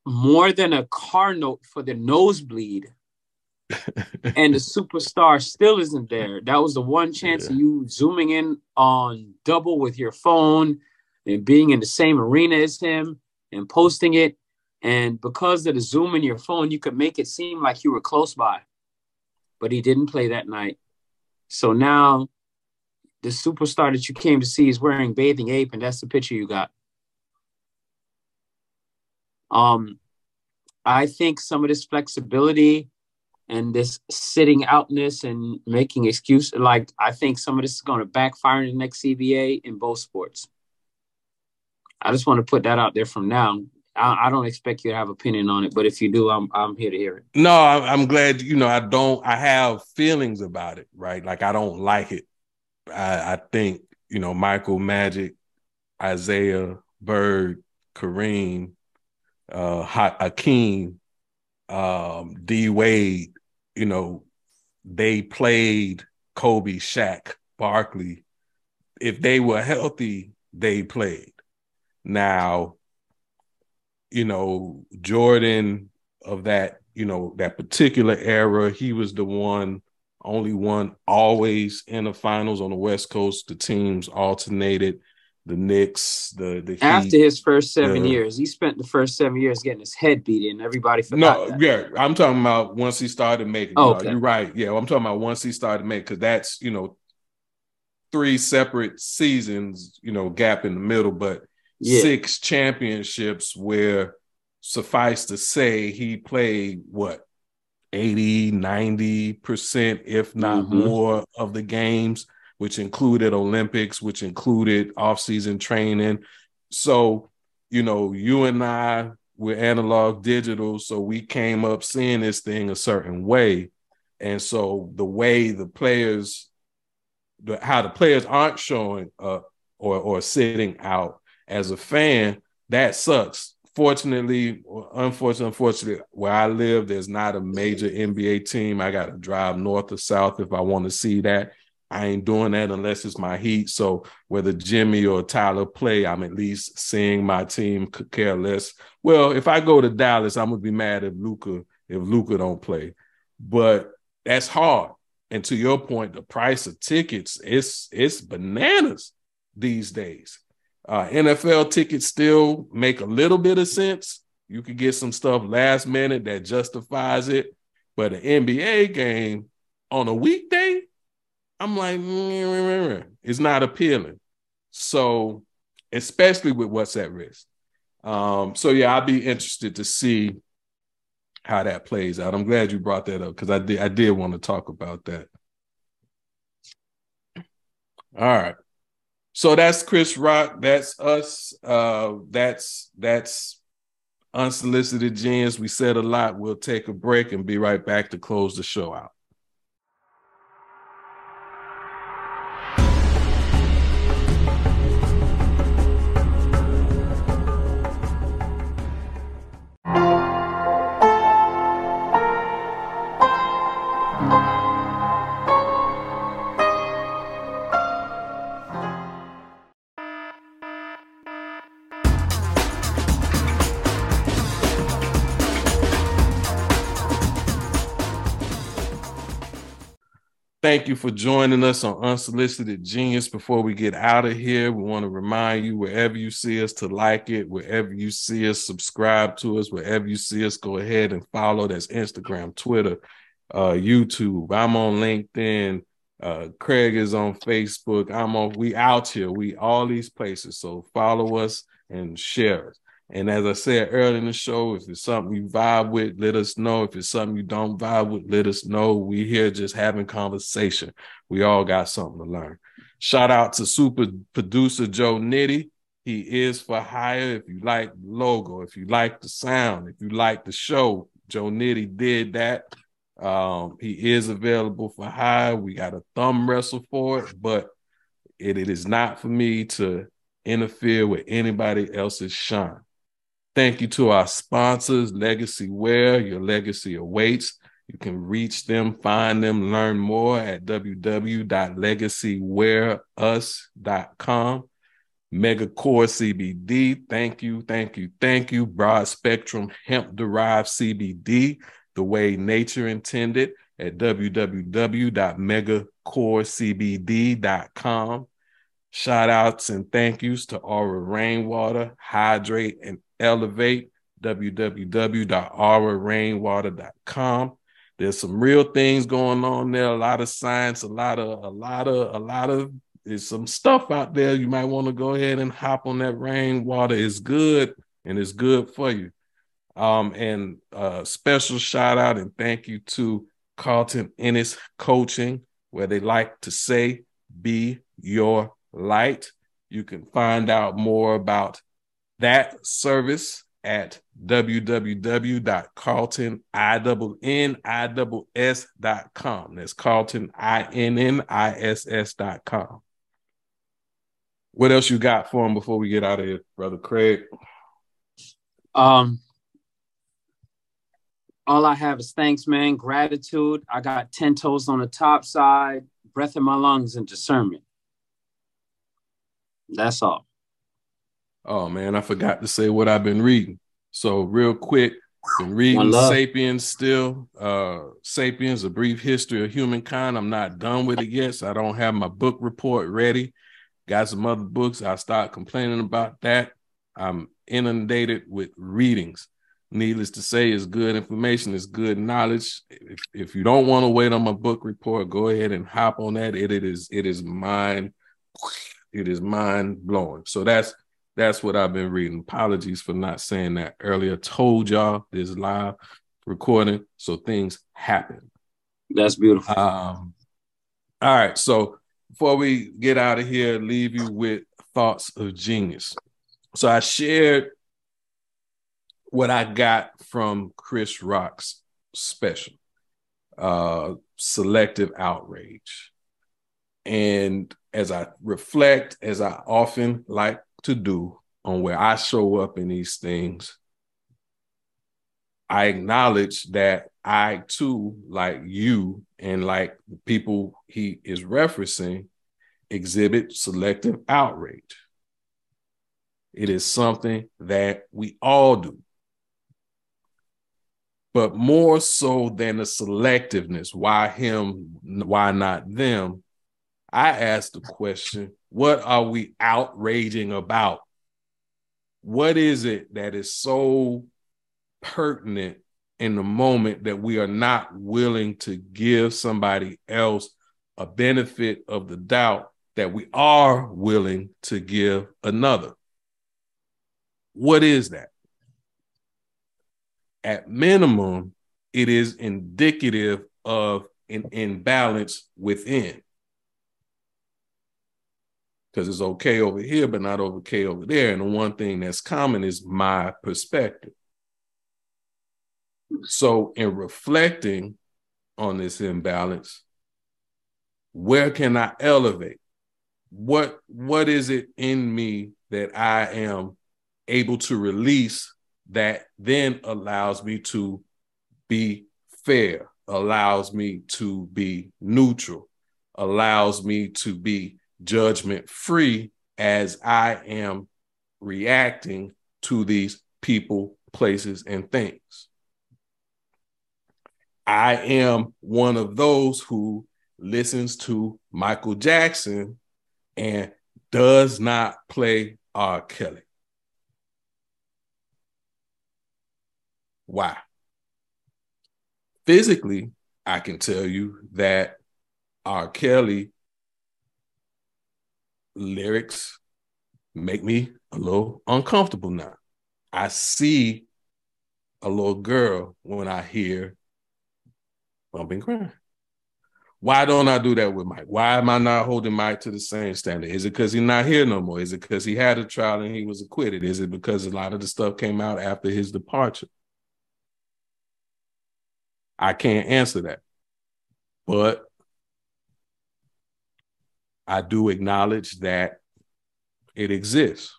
more than a car note for the nosebleed. [LAUGHS] and the superstar still isn't there. That was the one chance Yeah. of you zooming in on double with your phone and being in the same arena as him and posting it. And because of the zoom in your phone, you could make it seem like you were close by. But he didn't play that night. So now the superstar that you came to see is wearing bathing ape, and that's the picture you got. Um, I think some of this flexibility and this sitting outness and making excuse like I think some of this is going to backfire in the next CBA in both sports. I just want to put that out there from now. I, I don't expect you to have opinion on it, but if you do, I'm I'm here to hear it. No, I- I'm glad. You know, I don't. I have feelings about it, right? Like I don't like it. I, I think you know Michael Magic, Isiah Bird, Kareem, uh, Hakeem, um, D Wade. You know, they played Kobe, Shaq, Barkley. If they were healthy, they played. Now, you know, Jordan of that, you know, that particular era, he was the one, only one always in the finals on the West Coast. The teams alternated. The Knicks, the the Heat. After his first seven years, he spent the first seven years getting his head beat in. Everybody forgot No, that. yeah, I'm talking about once he started making. Oh, no, okay. You're right. Yeah, I'm talking about once he started making because that's you know three separate seasons, you know, gap in the middle, but Yeah. six championships where suffice to say he played what 80 90% if not Mhm. more of the games which included olympics which included off-season training so you know you and i we're analog digital so we came up seeing this thing a certain way and so the way the players the how the players aren't showing up or or sitting out as a fan that sucks fortunately, or unfortunately, unfortunately, where I live, there's not a major NBA team. I got to drive north or south if I want to see that. I ain't doing that unless it's my Heat. So whether Jimmy or Tyler play, I'm at least seeing my team. Care less. Well, if I go to Dallas, I'm gonna be mad if Luka if Luka don't play. But that's hard. And to your point, the price of tickets it's it's bananas these days. Uh, NFL tickets still make a little bit of sense. You could get some stuff last minute that justifies it, but an NBA game on a weekday, I'm like, "Mm, it's not appealing. So, especially with what's at risk. Um, so yeah, I'd be interested to see how that plays out. I'm glad you brought that up because I did I did want to talk about that. All right. So that's Chris Rock. That's us. Uh, that's that's unsolicited genius. We said a lot. We'll take a break and be right back to close the show out. Thank you for joining us on Unsolicited Genius. Before we get out of here, we want to remind you wherever you see us to like it, wherever you see us, subscribe to us, wherever you see us, go ahead and follow. That's Instagram, Twitter, uh, YouTube. I'm on LinkedIn. Uh, Craig is on Facebook. I'm on. We out here. We all these places. So follow us and share us. And as I said earlier in the show, if it's something you vibe with, let us know. If it's something you don't vibe with, let us know. We here just having conversation. We all got something to learn. Shout out to super producer Joe Nitty. He is for hire. If you like the logo, if you like the sound, if you like the show, Joe Nitty did that. Um, he is available for hire. We got a thumb wrestle for it, but it, it is not for me to interfere with anybody else's shine. Thank you to our sponsors, Legacy Wear. Your legacy awaits. You can reach them, find them, learn more at www.legacywearus.com. Megacore CBD. Thank you, thank you, thank you. Broad spectrum hemp derived CBD, the way nature intended at www.megacorecbd.com. Shout outs and thank yous to Aura Rainwater, Hydrate and Elevate, www.aurarainwater.com. There's some real things going on there, a lot of science, a lot of, a lot of, a lot of, there's some stuff out there. You might want to go ahead and hop on that rainwater. It's good and it's good for you. Um, and uh, special shout out and thank you to Carlton Inniss Coaching, where they like to say, be your light. You can find out more about that service at www.carltoniss.com. That's Carlton I-N-N-I-S-S.com. What else you got for him before we get out of here, brother Craig? Um, all I have is thanks, man. Gratitude. I got 10 toes on the top side, breath in my lungs, and discernment. That's all. Oh man, I forgot to say what I've been reading. So real quick, been reading Sapiens still. Uh Sapiens, a brief history of humankind. I'm not done with it yet, so I don't have my book report ready. Got some other books. I start complaining about that. I'm inundated with readings. Needless to say, it's good information, it's good knowledge. If, if you don't want to wait on my book report, go ahead and hop on that. It, it is it is mind it is mind blowing. So that's that's what I've been reading. Apologies for not saying that earlier. Told y'all this live recording, so things happen. That's beautiful. Um, all right. So before we get out of here, leave you with thoughts of genius. So I shared what I got from Chris Rock's special, uh, Selective Outrage. And as I reflect, as I often like to do on where I show up in these things, I acknowledge that I too, like you and like people he is referencing, exhibit selective outrage. It is something that we all do. But more so than the selectiveness, why him, why not them? I ask the question, what are we outraging about? What is it that is so pertinent in the moment that we are not willing to give somebody else a benefit of the doubt that we are willing to give another? What is that? At minimum, it is indicative of an imbalance within. Because it's okay over here, but not okay over there. And the one thing that's common is my perspective. So, in reflecting on this imbalance, where can I elevate? What what is it in me that I am able to release that then allows me to be fair, allows me to be neutral, allows me to be judgment free as I am reacting to these people, places, and things. I am one of those who listens to Michael Jackson and does not play R. Kelly. Why? Physically, I can tell you that R. Kelly lyrics make me a little uncomfortable now. I see a little girl when I hear Bump n' Grind. Why don't I do that with Mike? Why am I not holding Mike to the same standard? Is it because he's not here no more? Is it because he had a trial and he was acquitted? Is it because a lot of the stuff came out after his departure? I can't answer that. But I do acknowledge that it exists.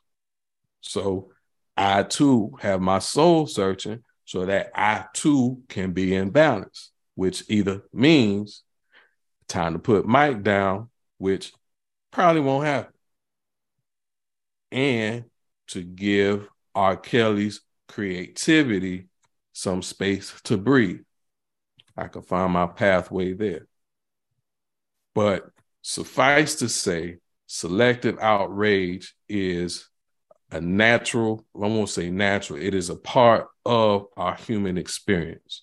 So I too have my soul searching so that I too can be in balance, which either means time to put Mike down, which probably won't happen, and to give R. Kelly's creativity some space to breathe. I could find my pathway there. But suffice to say, selective outrage is a natural, I won't say natural, it is a part of our human experience.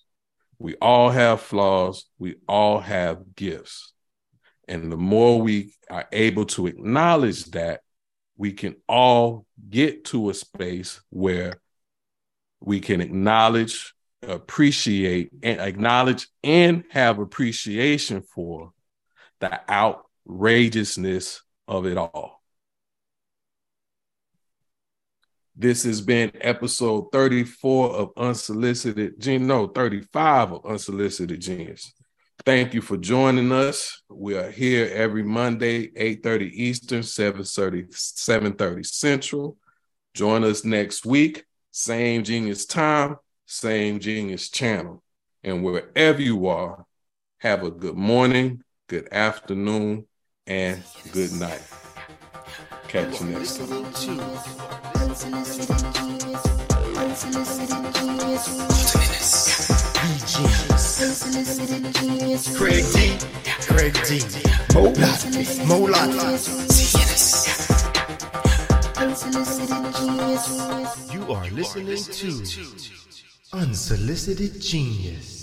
We all have flaws, we all have gifts. And the more we are able to acknowledge that, we can all get to a space where we can acknowledge, appreciate, and acknowledge and have appreciation for the outrageousness of it all. This has been episode 34 of Unsolicited Genius. No, 35 of Unsolicited Genius. Thank you for joining us. We are here every Monday, 8:30 Eastern, 7:30, 7:30 Central. Join us next week, same genius time, same genius channel. And wherever you are, have a good morning, good afternoon, and good night. Catch you next time. Genius. Craig D. Craig D. Molat. Molat. You are listening to Unsolicited Genius.